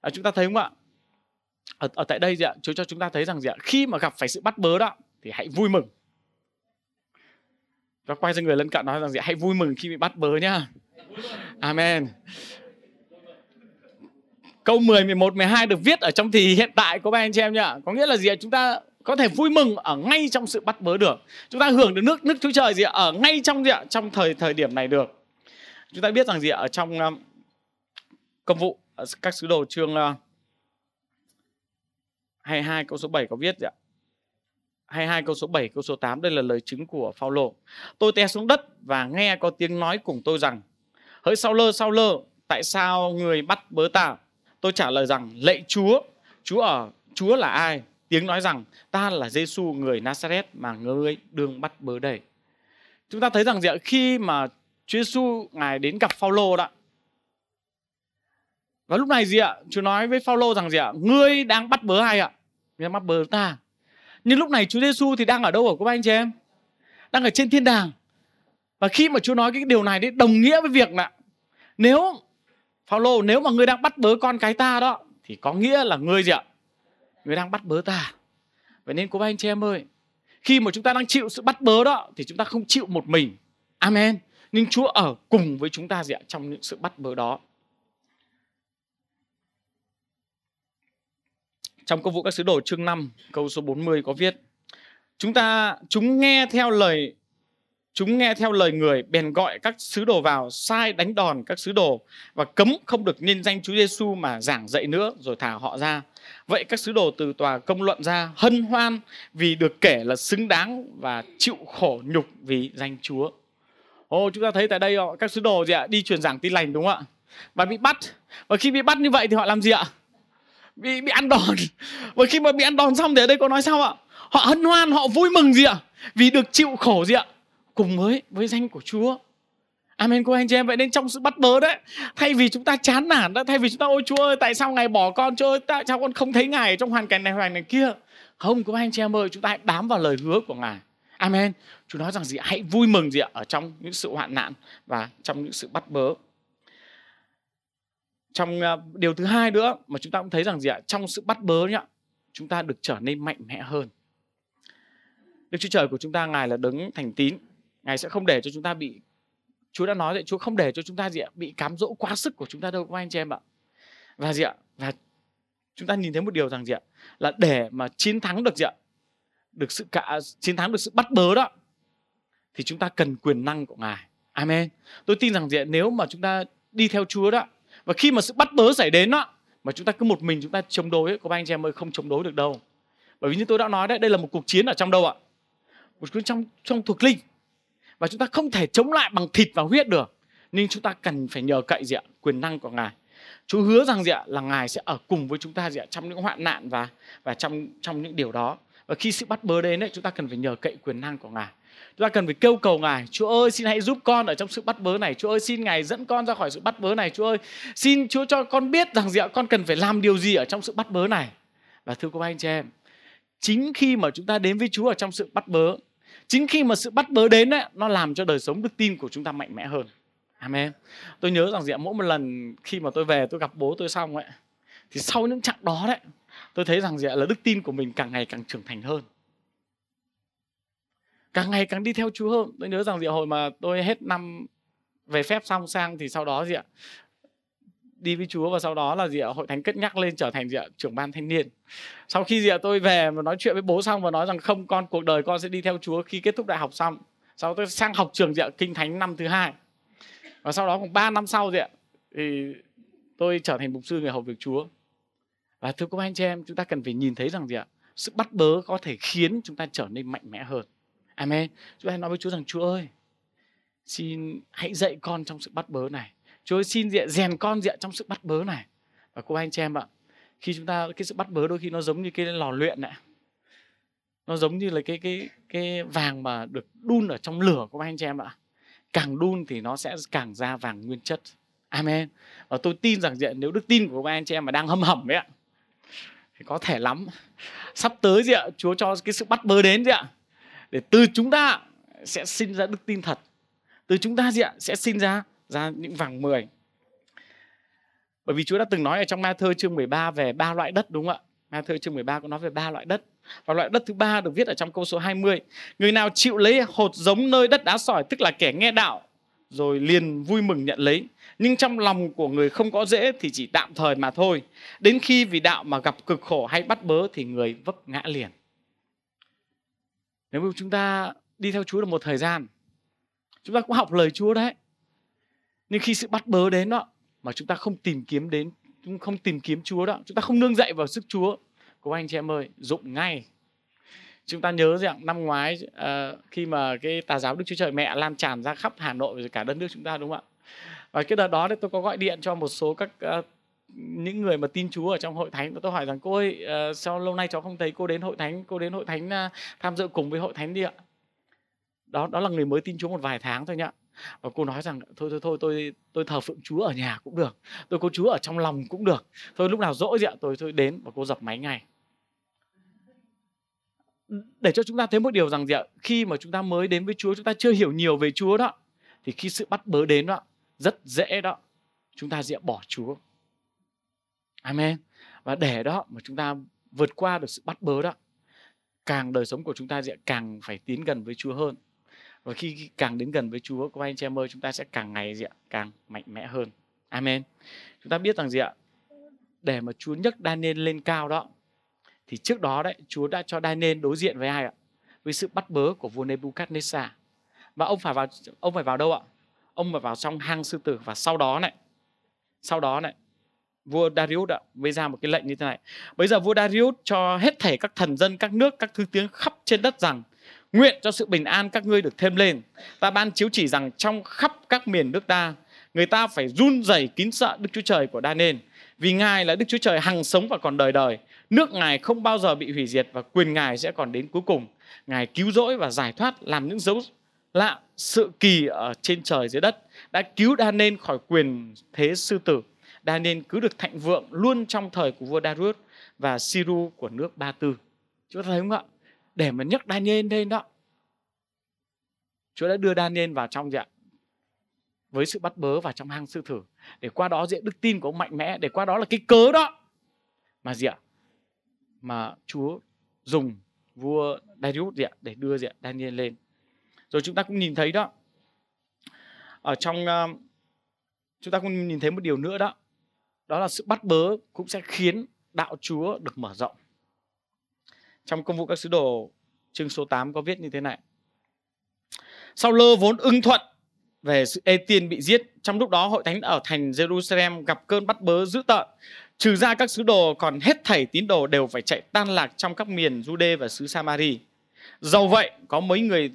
À, chúng ta thấy không ạ? Ở, ở tại đây gì ạ? Chúa cho chúng ta thấy rằng gì ạ? Khi mà gặp phải sự bắt bớ đó thì hãy vui mừng. Và quay sang người lân cận nói rằng gì? Hãy vui mừng khi bị bắt bớ nhá. Amen. câu 10, 11, 12 được viết ở trong thì hiện tại của ba anh chị em nhá. Có nghĩa là gì ạ? Chúng ta có thể vui mừng ở ngay trong sự bắt bớ được. Chúng ta hưởng được nước nước Chúa Trời gì ạ? Ở ngay trong gì ạ? Trong thời thời điểm này được. Chúng ta biết rằng gì ạ? Ở trong um, công vụ các sứ đồ chương uh, 22 câu số 7 có viết gì ạ? 22 câu số 7 câu số 8 đây là lời chứng của Phaolô. Tôi té xuống đất và nghe có tiếng nói cùng tôi rằng: Hỡi sao lơ sao lơ, tại sao người bắt bớ ta? Tôi trả lời rằng: Lạy Chúa, Chúa ở Chúa là ai? Tiếng nói rằng, ta là Giêsu người Nazareth mà ngươi đương bắt bớ đây. Chúng ta thấy rằng gì ạ? Khi mà Chúa Giêsu ngài đến gặp Phaolô đó. Và lúc này gì ạ? Chúa nói với Phaolô rằng gì ạ? Ngươi đang bắt bớ ai ạ? Ngươi đang bắt bớ ta. Nhưng lúc này Chúa Giêsu thì đang ở đâu ở các anh chị em? Đang ở trên thiên đàng. Và khi mà Chúa nói cái điều này đấy, đồng nghĩa với việc là nếu Phaolô nếu mà ngươi đang bắt bớ con cái ta đó, thì có nghĩa là ngươi gì ạ? Người đang bắt bớ ta. Vậy nên cô bác anh chị em ơi, khi mà chúng ta đang chịu sự bắt bớ đó thì chúng ta không chịu một mình. Amen. Nhưng Chúa ở cùng với chúng ta gì ạ? Trong những sự bắt bớ đó. Trong công vụ các sứ đồ chương 5 câu số 40 có viết Chúng ta chúng nghe theo lời chúng nghe theo lời người bèn gọi các sứ đồ vào sai đánh đòn các sứ đồ và cấm không được nhân danh Chúa Giêsu mà giảng dạy nữa rồi thả họ ra. Vậy các sứ đồ từ tòa công luận ra hân hoan vì được kể là xứng đáng và chịu khổ nhục vì danh Chúa. Ồ, chúng ta thấy tại đây các sứ đồ gì ạ? Đi truyền giảng tin lành đúng không ạ? Và bị bắt. Và khi bị bắt như vậy thì họ làm gì ạ? bị bị ăn đòn và khi mà bị ăn đòn xong thì ở đây có nói sao ạ họ hân hoan họ vui mừng gì ạ vì được chịu khổ gì ạ cùng với với danh của Chúa Amen cô anh chị em vậy nên trong sự bắt bớ đấy thay vì chúng ta chán nản đó thay vì chúng ta ôi Chúa ơi tại sao ngài bỏ con Chúa ơi tại sao con không thấy ngài trong hoàn cảnh này hoàn cảnh kia? Không cô anh chị em ơi chúng ta hãy bám vào lời hứa của ngài. Amen. Chúa nói rằng gì? Hãy vui mừng gì ạ? Ở trong những sự hoạn nạn và trong những sự bắt bớ. Trong uh, điều thứ hai nữa mà chúng ta cũng thấy rằng gì ạ? Trong sự bắt bớ nhá chúng ta được trở nên mạnh mẽ hơn. Đức Chúa Trời của chúng ta ngài là đấng thành tín. Ngài sẽ không để cho chúng ta bị Chúa đã nói vậy Chúa không để cho chúng ta gì ạ bị cám dỗ quá sức của chúng ta đâu các anh chị em ạ. Và gì ạ? Và chúng ta nhìn thấy một điều rằng gì ạ? Là để mà chiến thắng được gì ạ? Được sự cả chiến thắng được sự bắt bớ đó thì chúng ta cần quyền năng của ngài. Amen. Tôi tin rằng gì ạ? Nếu mà chúng ta đi theo Chúa đó và khi mà sự bắt bớ xảy đến đó mà chúng ta cứ một mình chúng ta chống đối ấy, anh chị em ơi không chống đối được đâu. Bởi vì như tôi đã nói đấy đây là một cuộc chiến ở trong đâu ạ? Một cuộc trong trong thuộc linh và chúng ta không thể chống lại bằng thịt và huyết được. Nhưng chúng ta cần phải nhờ cậy gì ạ? Quyền năng của ngài. Chúa hứa rằng gì ạ? Là ngài sẽ ở cùng với chúng ta gì ạ? Trong những hoạn nạn và và trong trong những điều đó. Và khi sự bắt bớ đến đấy chúng ta cần phải nhờ cậy quyền năng của ngài. Chúng ta cần phải kêu cầu ngài, chúa ơi, xin hãy giúp con ở trong sự bắt bớ này. Chúa ơi, xin ngài dẫn con ra khỏi sự bắt bớ này. Chúa ơi, xin chúa cho con biết rằng gì ạ? Con cần phải làm điều gì ở trong sự bắt bớ này. Và thưa cô anh chị em, chính khi mà chúng ta đến với chúa ở trong sự bắt bớ chính khi mà sự bắt bớ đến đấy nó làm cho đời sống đức tin của chúng ta mạnh mẽ hơn. Amen. Tôi nhớ rằng gì ạ, mỗi một lần khi mà tôi về, tôi gặp bố tôi xong ấy, thì sau những chặng đó đấy, tôi thấy rằng gì ạ, là đức tin của mình càng ngày càng trưởng thành hơn. Càng ngày càng đi theo Chúa hơn. Tôi nhớ rằng gì hồi mà tôi hết năm về phép xong sang thì sau đó gì ạ đi với Chúa và sau đó là gì ạ? Hội thánh cất nhắc lên trở thành gì ạ? Trưởng ban thanh niên. Sau khi gì ạ? Tôi về và nói chuyện với bố xong và nói rằng không con cuộc đời con sẽ đi theo Chúa khi kết thúc đại học xong. Sau tôi sang học trường gì ạ? Kinh thánh năm thứ hai. Và sau đó khoảng 3 năm sau gì ạ? Thì tôi trở thành mục sư người hầu việc Chúa. Và thưa các anh chị em chúng ta cần phải nhìn thấy rằng gì ạ? Sự bắt bớ có thể khiến chúng ta trở nên mạnh mẽ hơn. Amen. Chúng ta nói với Chúa rằng Chúa ơi, xin hãy dạy con trong sự bắt bớ này. Chúa ơi, xin diện rèn con diện trong sự bắt bớ này. Và cô anh chị em ạ, khi chúng ta cái sự bắt bớ đôi khi nó giống như cái lò luyện ạ Nó giống như là cái cái cái vàng mà được đun ở trong lửa của anh chị em ạ. Càng đun thì nó sẽ càng ra vàng nguyên chất. Amen. Và tôi tin rằng diện nếu đức tin của các anh chị em mà đang hâm hầm ấy ạ thì có thể lắm. Sắp tới gì ạ, Chúa cho cái sự bắt bớ đến gì ạ để từ chúng ta sẽ sinh ra đức tin thật từ chúng ta gì ạ sẽ sinh ra ra những vàng mười bởi vì Chúa đã từng nói ở trong Ma Thơ chương 13 về ba loại đất đúng không ạ Ma Thơ chương 13 có nói về ba loại đất và loại đất thứ ba được viết ở trong câu số 20 người nào chịu lấy hột giống nơi đất đá sỏi tức là kẻ nghe đạo rồi liền vui mừng nhận lấy nhưng trong lòng của người không có dễ thì chỉ tạm thời mà thôi. Đến khi vì đạo mà gặp cực khổ hay bắt bớ thì người vấp ngã liền. Nếu mà chúng ta đi theo Chúa được một thời gian, chúng ta cũng học lời Chúa đấy. Nhưng khi sự bắt bớ đến đó mà chúng ta không tìm kiếm đến không tìm kiếm Chúa đó, chúng ta không nương dậy vào sức Chúa. của anh chị em ơi, dụng ngay chúng ta nhớ rằng năm ngoái uh, khi mà cái tà giáo Đức Chúa Trời Mẹ lan tràn ra khắp Hà Nội và cả đất nước chúng ta đúng không ạ? Và cái đợt đó thì tôi có gọi điện cho một số các uh, những người mà tin Chúa ở trong hội thánh tôi hỏi rằng cô ơi uh, sao lâu nay cháu không thấy cô đến hội thánh cô đến hội thánh uh, tham dự cùng với hội thánh đi ạ đó đó là người mới tin Chúa một vài tháng thôi nhá và cô nói rằng, thôi thôi thôi, tôi tôi thờ phượng Chúa ở nhà cũng được, tôi có Chúa ở trong lòng cũng được. Thôi, lúc nào rỗi gì ạ, tôi tôi đến và cô dập máy ngay. Để cho chúng ta thấy một điều rằng gì ạ? Khi mà chúng ta mới đến với Chúa, chúng ta chưa hiểu nhiều về Chúa đó, thì khi sự bắt bớ đến đó, rất dễ đó, chúng ta dễ bỏ Chúa. Amen. Và để đó mà chúng ta vượt qua được sự bắt bớ đó, càng đời sống của chúng ta sẽ càng phải tiến gần với Chúa hơn và khi càng đến gần với Chúa, các anh chị em ơi, chúng ta sẽ càng ngày gì ạ càng mạnh mẽ hơn Amen chúng ta biết rằng gì ạ để mà Chúa nhấc Daniel lên cao đó, thì trước đó đấy, Chúa đã cho Daniel đối diện với ai ạ? Với sự bắt bớ của vua Nebuchadnezzar. Và ông phải vào, ông phải vào đâu ạ? Ông phải vào trong hang sư tử và sau đó này, sau đó này, vua Darius đã mới ra một cái lệnh như thế này. Bây giờ vua Darius cho hết thảy các thần dân, các nước, các thứ tiếng khắp trên đất rằng nguyện cho sự bình an các ngươi được thêm lên. Ta ban chiếu chỉ rằng trong khắp các miền nước ta, người ta phải run rẩy kín sợ Đức Chúa Trời của Daniel vì Ngài là Đức Chúa Trời hằng sống và còn đời đời Nước Ngài không bao giờ bị hủy diệt và quyền Ngài sẽ còn đến cuối cùng. Ngài cứu rỗi và giải thoát, làm những dấu lạ sự kỳ ở trên trời dưới đất, đã cứu Daniel khỏi quyền thế sư tử. Daniel cứ được thạnh vượng luôn trong thời của vua Darius và Siru của nước Ba Tư. Chúng ta thấy không ạ? Để mà nhấc Daniel lên đó. Chúa đã đưa Daniel vào trong gì ạ? Với sự bắt bớ vào trong hang sư tử. Để qua đó diện đức tin của ông mạnh mẽ. Để qua đó là cái cớ đó. Mà gì ạ? mà Chúa dùng vua Darius gì ạ, để đưa gì ạ, Daniel lên. Rồi chúng ta cũng nhìn thấy đó ở trong uh, chúng ta cũng nhìn thấy một điều nữa đó đó là sự bắt bớ cũng sẽ khiến đạo Chúa được mở rộng. Trong công vụ các sứ đồ chương số 8 có viết như thế này. Sau lơ vốn ưng thuận về sự Ê Tiên bị giết. Trong lúc đó hội thánh ở thành Jerusalem gặp cơn bắt bớ dữ tợn. Trừ ra các sứ đồ còn hết thảy tín đồ đều phải chạy tan lạc trong các miền Jude và xứ Samari. Dầu vậy, có mấy người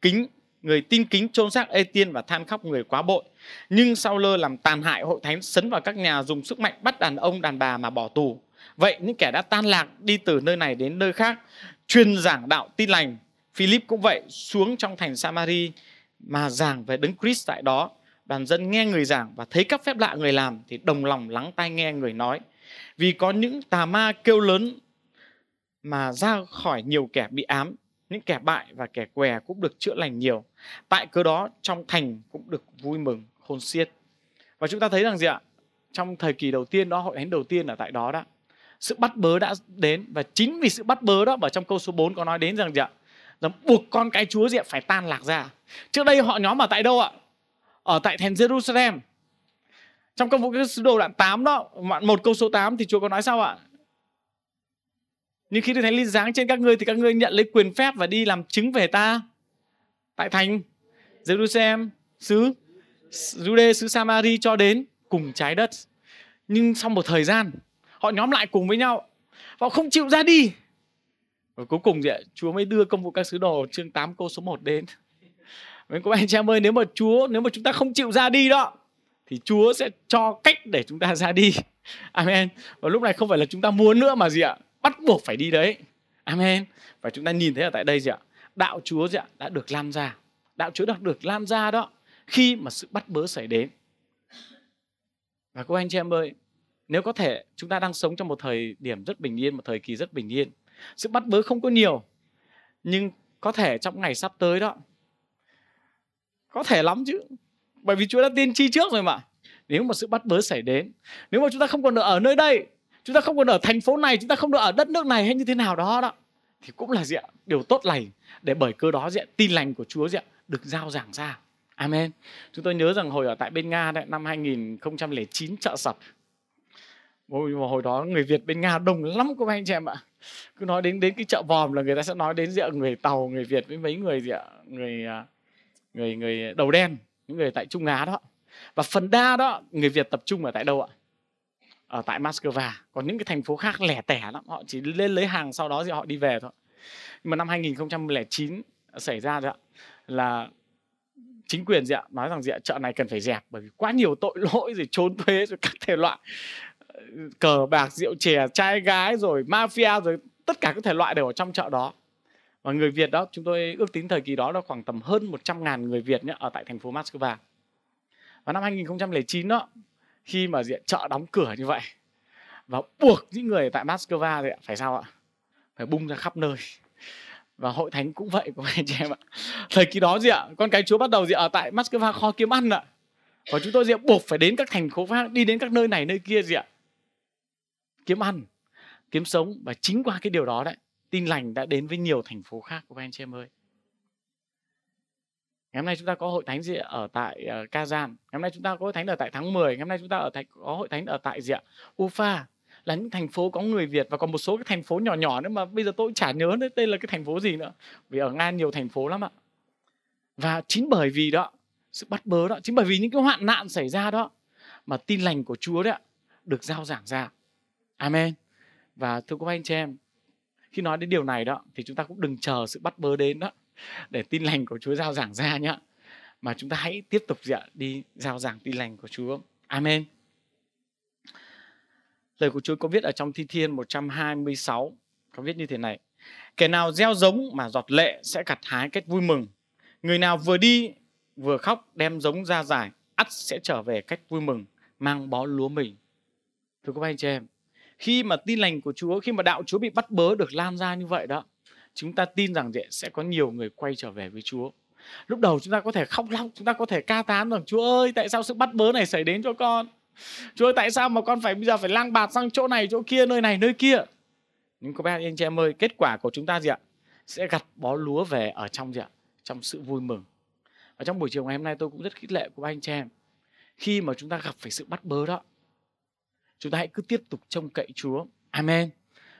kính người tin kính chôn xác Ê Tiên và than khóc người quá bội. Nhưng sau lơ làm tàn hại hội thánh sấn vào các nhà dùng sức mạnh bắt đàn ông đàn bà mà bỏ tù. Vậy những kẻ đã tan lạc đi từ nơi này đến nơi khác, truyền giảng đạo tin lành. Philip cũng vậy xuống trong thành Samari mà giảng về đấng Christ tại đó. Đoàn dân nghe người giảng và thấy các phép lạ người làm thì đồng lòng lắng tai nghe người nói. Vì có những tà ma kêu lớn mà ra khỏi nhiều kẻ bị ám, những kẻ bại và kẻ què cũng được chữa lành nhiều. Tại cớ đó, trong thành cũng được vui mừng, khôn xiết. Và chúng ta thấy rằng gì ạ? Trong thời kỳ đầu tiên đó, hội thánh đầu tiên ở tại đó đó sự bắt bớ đã đến và chính vì sự bắt bớ đó ở trong câu số 4 có nói đến rằng gì ạ rằng buộc con cái chúa gì ạ phải tan lạc ra trước đây họ nhóm ở tại đâu ạ ở tại thành Jerusalem. Trong công vụ các sứ đồ đoạn 8 đó, một câu số 8 thì Chúa có nói sao ạ? Nhưng khi Đức Thánh Linh giáng trên các ngươi thì các ngươi nhận lấy quyền phép và đi làm chứng về ta tại thành Jerusalem, xứ Jude, xứ Samari cho đến cùng trái đất. Nhưng sau một thời gian, họ nhóm lại cùng với nhau. Họ không chịu ra đi. Và cuối cùng thì Chúa mới đưa công vụ các sứ đồ chương 8 câu số 1 đến. mấy cô anh chị em ơi, nếu mà Chúa, nếu mà chúng ta không chịu ra đi đó, thì Chúa sẽ cho cách để chúng ta ra đi. Amen. Và lúc này không phải là chúng ta muốn nữa mà gì ạ? Bắt buộc phải đi đấy. Amen. Và chúng ta nhìn thấy ở tại đây gì ạ? Đạo Chúa gì ạ? Đã được lan ra. Đạo Chúa đã được lan ra đó khi mà sự bắt bớ xảy đến. Và cô anh chị em ơi, nếu có thể chúng ta đang sống trong một thời điểm rất bình yên, một thời kỳ rất bình yên. Sự bắt bớ không có nhiều. Nhưng có thể trong ngày sắp tới đó có thể lắm chứ. Bởi vì Chúa đã tiên tri trước rồi mà. Nếu mà sự bắt bớ xảy đến, nếu mà chúng ta không còn được ở nơi đây, chúng ta không còn ở thành phố này, chúng ta không được ở đất nước này hay như thế nào đó đó, thì cũng là diện? Điều tốt lành để bởi cơ đó diện? Tin lành của Chúa diện? Được giao giảng ra. Amen. Chúng tôi nhớ rằng hồi ở tại bên Nga đấy năm 2009 chợ sập. Hồi, hồi đó người Việt bên Nga đông lắm các anh chị em ạ. Cứ nói đến đến cái chợ vòm là người ta sẽ nói đến gì người Tàu, người Việt với mấy người gì ạ? người à, người người đầu đen, những người tại Trung Á đó. Và phần đa đó người Việt tập trung ở tại đâu ạ? Ở tại Moscow. Còn những cái thành phố khác lẻ tẻ lắm, họ chỉ lên lấy hàng sau đó thì họ đi về thôi. Nhưng mà năm 2009 xảy ra rồi ạ là chính quyền gì ạ nói rằng gì ạ chợ này cần phải dẹp bởi vì quá nhiều tội lỗi rồi trốn thuế rồi các thể loại cờ bạc, rượu chè, trai gái rồi mafia rồi, tất cả các thể loại đều ở trong chợ đó. Và người Việt đó, chúng tôi ước tính thời kỳ đó là khoảng tầm hơn 100 ngàn người Việt nhé, ở tại thành phố Moscow. Và năm 2009 đó, khi mà diện chợ đóng cửa như vậy, và buộc những người tại Moscow thì phải sao ạ? Phải bung ra khắp nơi. Và hội thánh cũng vậy của anh chị em ạ. Thời kỳ đó gì ạ, con cái chúa bắt đầu gì ở tại Moscow kho kiếm ăn ạ. Và chúng tôi gì ạ, buộc phải đến các thành phố khác, đi đến các nơi này, nơi kia gì ạ kiếm ăn kiếm sống và chính qua cái điều đó đấy tin lành đã đến với nhiều thành phố khác của anh chị em ơi Ngày hôm nay chúng ta có hội thánh gì ở tại ờ, uh, Kazan. Ngày hôm nay chúng ta có hội thánh ở tại tháng 10. Ngày hôm nay chúng ta ở tại có hội thánh ở tại gì ạ? Ufa là những thành phố có người Việt và còn một số cái thành phố nhỏ nhỏ nữa mà bây giờ tôi chả nhớ đấy đây là cái thành phố gì nữa. Vì ở Nga nhiều thành phố lắm ạ. Và chính bởi vì đó sự bắt bớ đó, chính bởi vì những cái hoạn nạn xảy ra đó mà tin lành của Chúa đấy ạ được giao giảng ra. Amen. Và thưa các anh chị em, khi nói đến điều này đó thì chúng ta cũng đừng chờ sự bắt bớ đến đó để tin lành của Chúa giao giảng ra nhá. Mà chúng ta hãy tiếp tục dạ, đi giao giảng tin lành của Chúa. Amen. Lời của Chúa có viết ở trong Thi Thiên 126 có viết như thế này. Kẻ nào gieo giống mà giọt lệ sẽ gặt hái cách vui mừng. Người nào vừa đi vừa khóc đem giống ra giải ắt sẽ trở về cách vui mừng mang bó lúa mình. Thưa các anh chị em, khi mà tin lành của Chúa, khi mà đạo Chúa bị bắt bớ được lan ra như vậy đó, chúng ta tin rằng sẽ có nhiều người quay trở về với Chúa. Lúc đầu chúng ta có thể khóc lóc, chúng ta có thể ca tán rằng Chúa ơi, tại sao sự bắt bớ này xảy đến cho con? Chúa ơi, tại sao mà con phải bây giờ phải lang bạt sang chỗ này, chỗ kia, nơi này, nơi kia? Nhưng các bạn anh chị em ơi, kết quả của chúng ta gì ạ? Sẽ gặt bó lúa về ở trong gì ạ? Trong sự vui mừng. Và trong buổi chiều ngày hôm nay tôi cũng rất khích lệ của anh chị em. Khi mà chúng ta gặp phải sự bắt bớ đó, chúng ta hãy cứ tiếp tục trông cậy Chúa. Amen.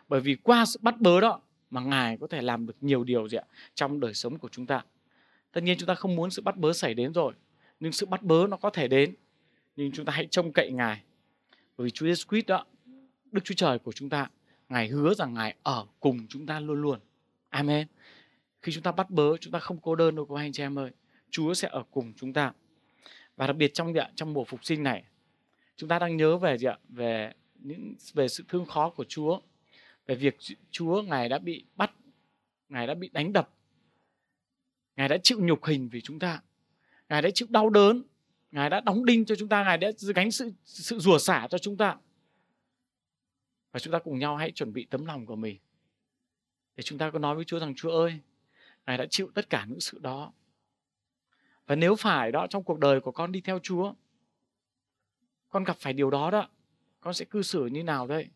Bởi vì qua sự bắt bớ đó mà Ngài có thể làm được nhiều điều gì ạ trong đời sống của chúng ta. Tất nhiên chúng ta không muốn sự bắt bớ xảy đến rồi, nhưng sự bắt bớ nó có thể đến. Nhưng chúng ta hãy trông cậy Ngài. Bởi vì Chúa Jesus Christ đó, Đức Chúa Trời của chúng ta, Ngài hứa rằng Ngài ở cùng chúng ta luôn luôn. Amen. Khi chúng ta bắt bớ, chúng ta không cô đơn đâu các anh chị em ơi. Chúa sẽ ở cùng chúng ta. Và đặc biệt trong trong mùa phục sinh này, chúng ta đang nhớ về gì ạ? Về những về sự thương khó của Chúa về việc Chúa ngài đã bị bắt, ngài đã bị đánh đập, ngài đã chịu nhục hình vì chúng ta, ngài đã chịu đau đớn, ngài đã đóng đinh cho chúng ta, ngài đã gánh sự sự rủa xả cho chúng ta. Và chúng ta cùng nhau hãy chuẩn bị tấm lòng của mình để chúng ta có nói với Chúa rằng Chúa ơi, ngài đã chịu tất cả những sự đó. Và nếu phải đó trong cuộc đời của con đi theo Chúa, con gặp phải điều đó đó, con sẽ cư xử như nào đây?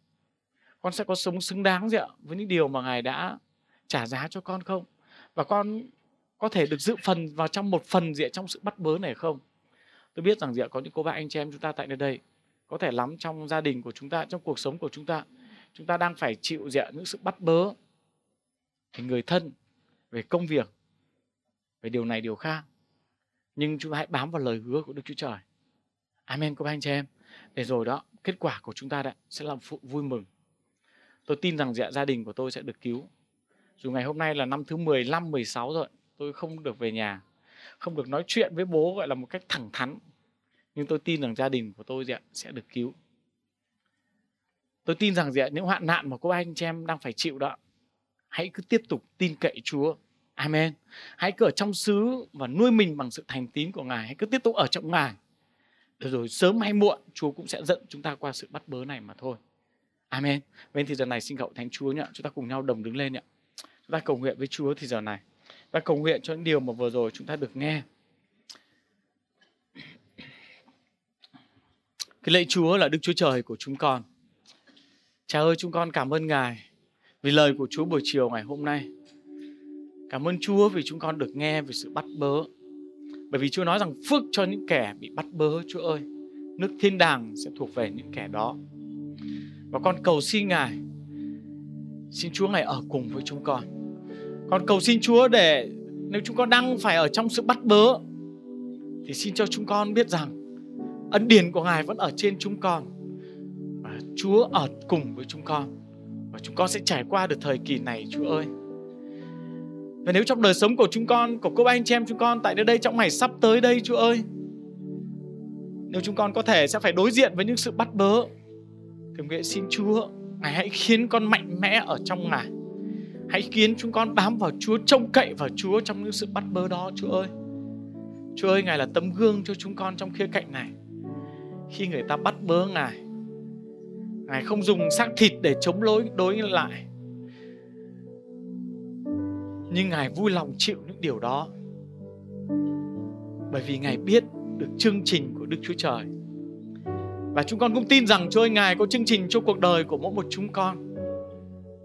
con sẽ có sống xứng đáng gì ạ với những điều mà ngài đã trả giá cho con không và con có thể được dự phần vào trong một phần gì ạ trong sự bắt bớ này không tôi biết rằng gì ạ có những cô bạn anh chị em chúng ta tại nơi đây có thể lắm trong gia đình của chúng ta trong cuộc sống của chúng ta chúng ta đang phải chịu gì ạ những sự bắt bớ về người thân về công việc về điều này điều khác nhưng chúng ta hãy bám vào lời hứa của Đức Chúa Trời. Amen các anh chị em. Để rồi đó, kết quả của chúng ta đã sẽ làm phụ vui mừng tôi tin rằng dạ, gia đình của tôi sẽ được cứu dù ngày hôm nay là năm thứ 15, 16 rồi tôi không được về nhà không được nói chuyện với bố gọi là một cách thẳng thắn nhưng tôi tin rằng gia đình của tôi dạ, sẽ được cứu tôi tin rằng dạ, những hoạn nạn mà cô anh chị em đang phải chịu đó hãy cứ tiếp tục tin cậy Chúa Amen. Hãy cứ ở trong xứ và nuôi mình bằng sự thành tín của Ngài. Hãy cứ tiếp tục ở trong Ngài. Rồi sớm hay muộn Chúa cũng sẽ dẫn chúng ta qua sự bắt bớ này mà thôi. Amen. Bên thì giờ này xin cậu Thánh Chúa nhé. chúng ta cùng nhau đồng đứng lên nhé. Chúng ta cầu nguyện với Chúa thì giờ này. Chúng ta cầu nguyện cho những điều mà vừa rồi chúng ta được nghe. Cái lạy Chúa là Đức Chúa Trời của chúng con. Cha ơi, chúng con cảm ơn Ngài vì lời của Chúa buổi chiều ngày hôm nay. Cảm ơn Chúa vì chúng con được nghe về sự bắt bớ, bởi vì Chúa nói rằng phước cho những kẻ bị bắt bớ, Chúa ơi. Nước thiên đàng sẽ thuộc về những kẻ đó. Và con cầu xin Ngài, Xin Chúa Ngài ở cùng với chúng con Con cầu xin Chúa để Nếu chúng con đang phải ở trong sự bắt bớ, Thì xin cho chúng con biết rằng Ân điển của Ngài vẫn ở trên chúng con Và Chúa ở cùng với chúng con Và chúng con sẽ trải qua được thời kỳ này, Chúa ơi và nếu trong đời sống của chúng con, Của cô anh chị em chúng con, Tại nơi đây, trong ngày sắp tới đây, Chúa ơi, Nếu chúng con có thể sẽ phải đối diện với những sự bắt bớ, Thì nguyện xin Chúa, Ngài hãy khiến con mạnh mẽ ở trong Ngài. Hãy khiến chúng con bám vào Chúa, Trông cậy vào Chúa trong những sự bắt bớ đó, Chúa ơi. Chúa ơi, Ngài là tấm gương cho chúng con trong khía cạnh này. Khi người ta bắt bớ Ngài Ngài không dùng xác thịt để chống lối, đối lại. Nhưng Ngài vui lòng chịu những điều đó. Bởi vì Ngài biết được chương trình của Đức Chúa Trời. Và chúng con cũng tin rằng Chúa ơi Ngài có chương trình cho cuộc đời của mỗi một chúng con.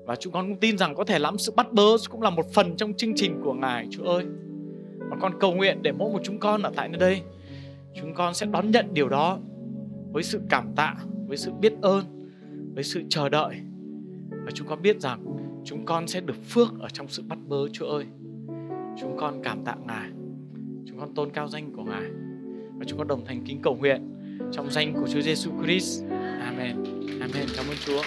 Và chúng con cũng tin rằng có thể lắm sự bắt bớ cũng là một phần trong chương trình của Ngài Chúa ơi. Và con cầu nguyện để mỗi một chúng con ở tại nơi đây Chúng con sẽ đón nhận điều đó với sự cảm tạ, với sự biết ơn, với sự chờ đợi. Và chúng con biết rằng chúng con sẽ được phước ở trong sự bắt bớ, Chúa ơi Chúng con cảm tạ Ngài Chúng con tôn cao danh của Ngài Và chúng con đồng thành kính cầu nguyện trong danh của Chúa Giêsu Christ. Amen. Amen. Cảm ơn Chúa.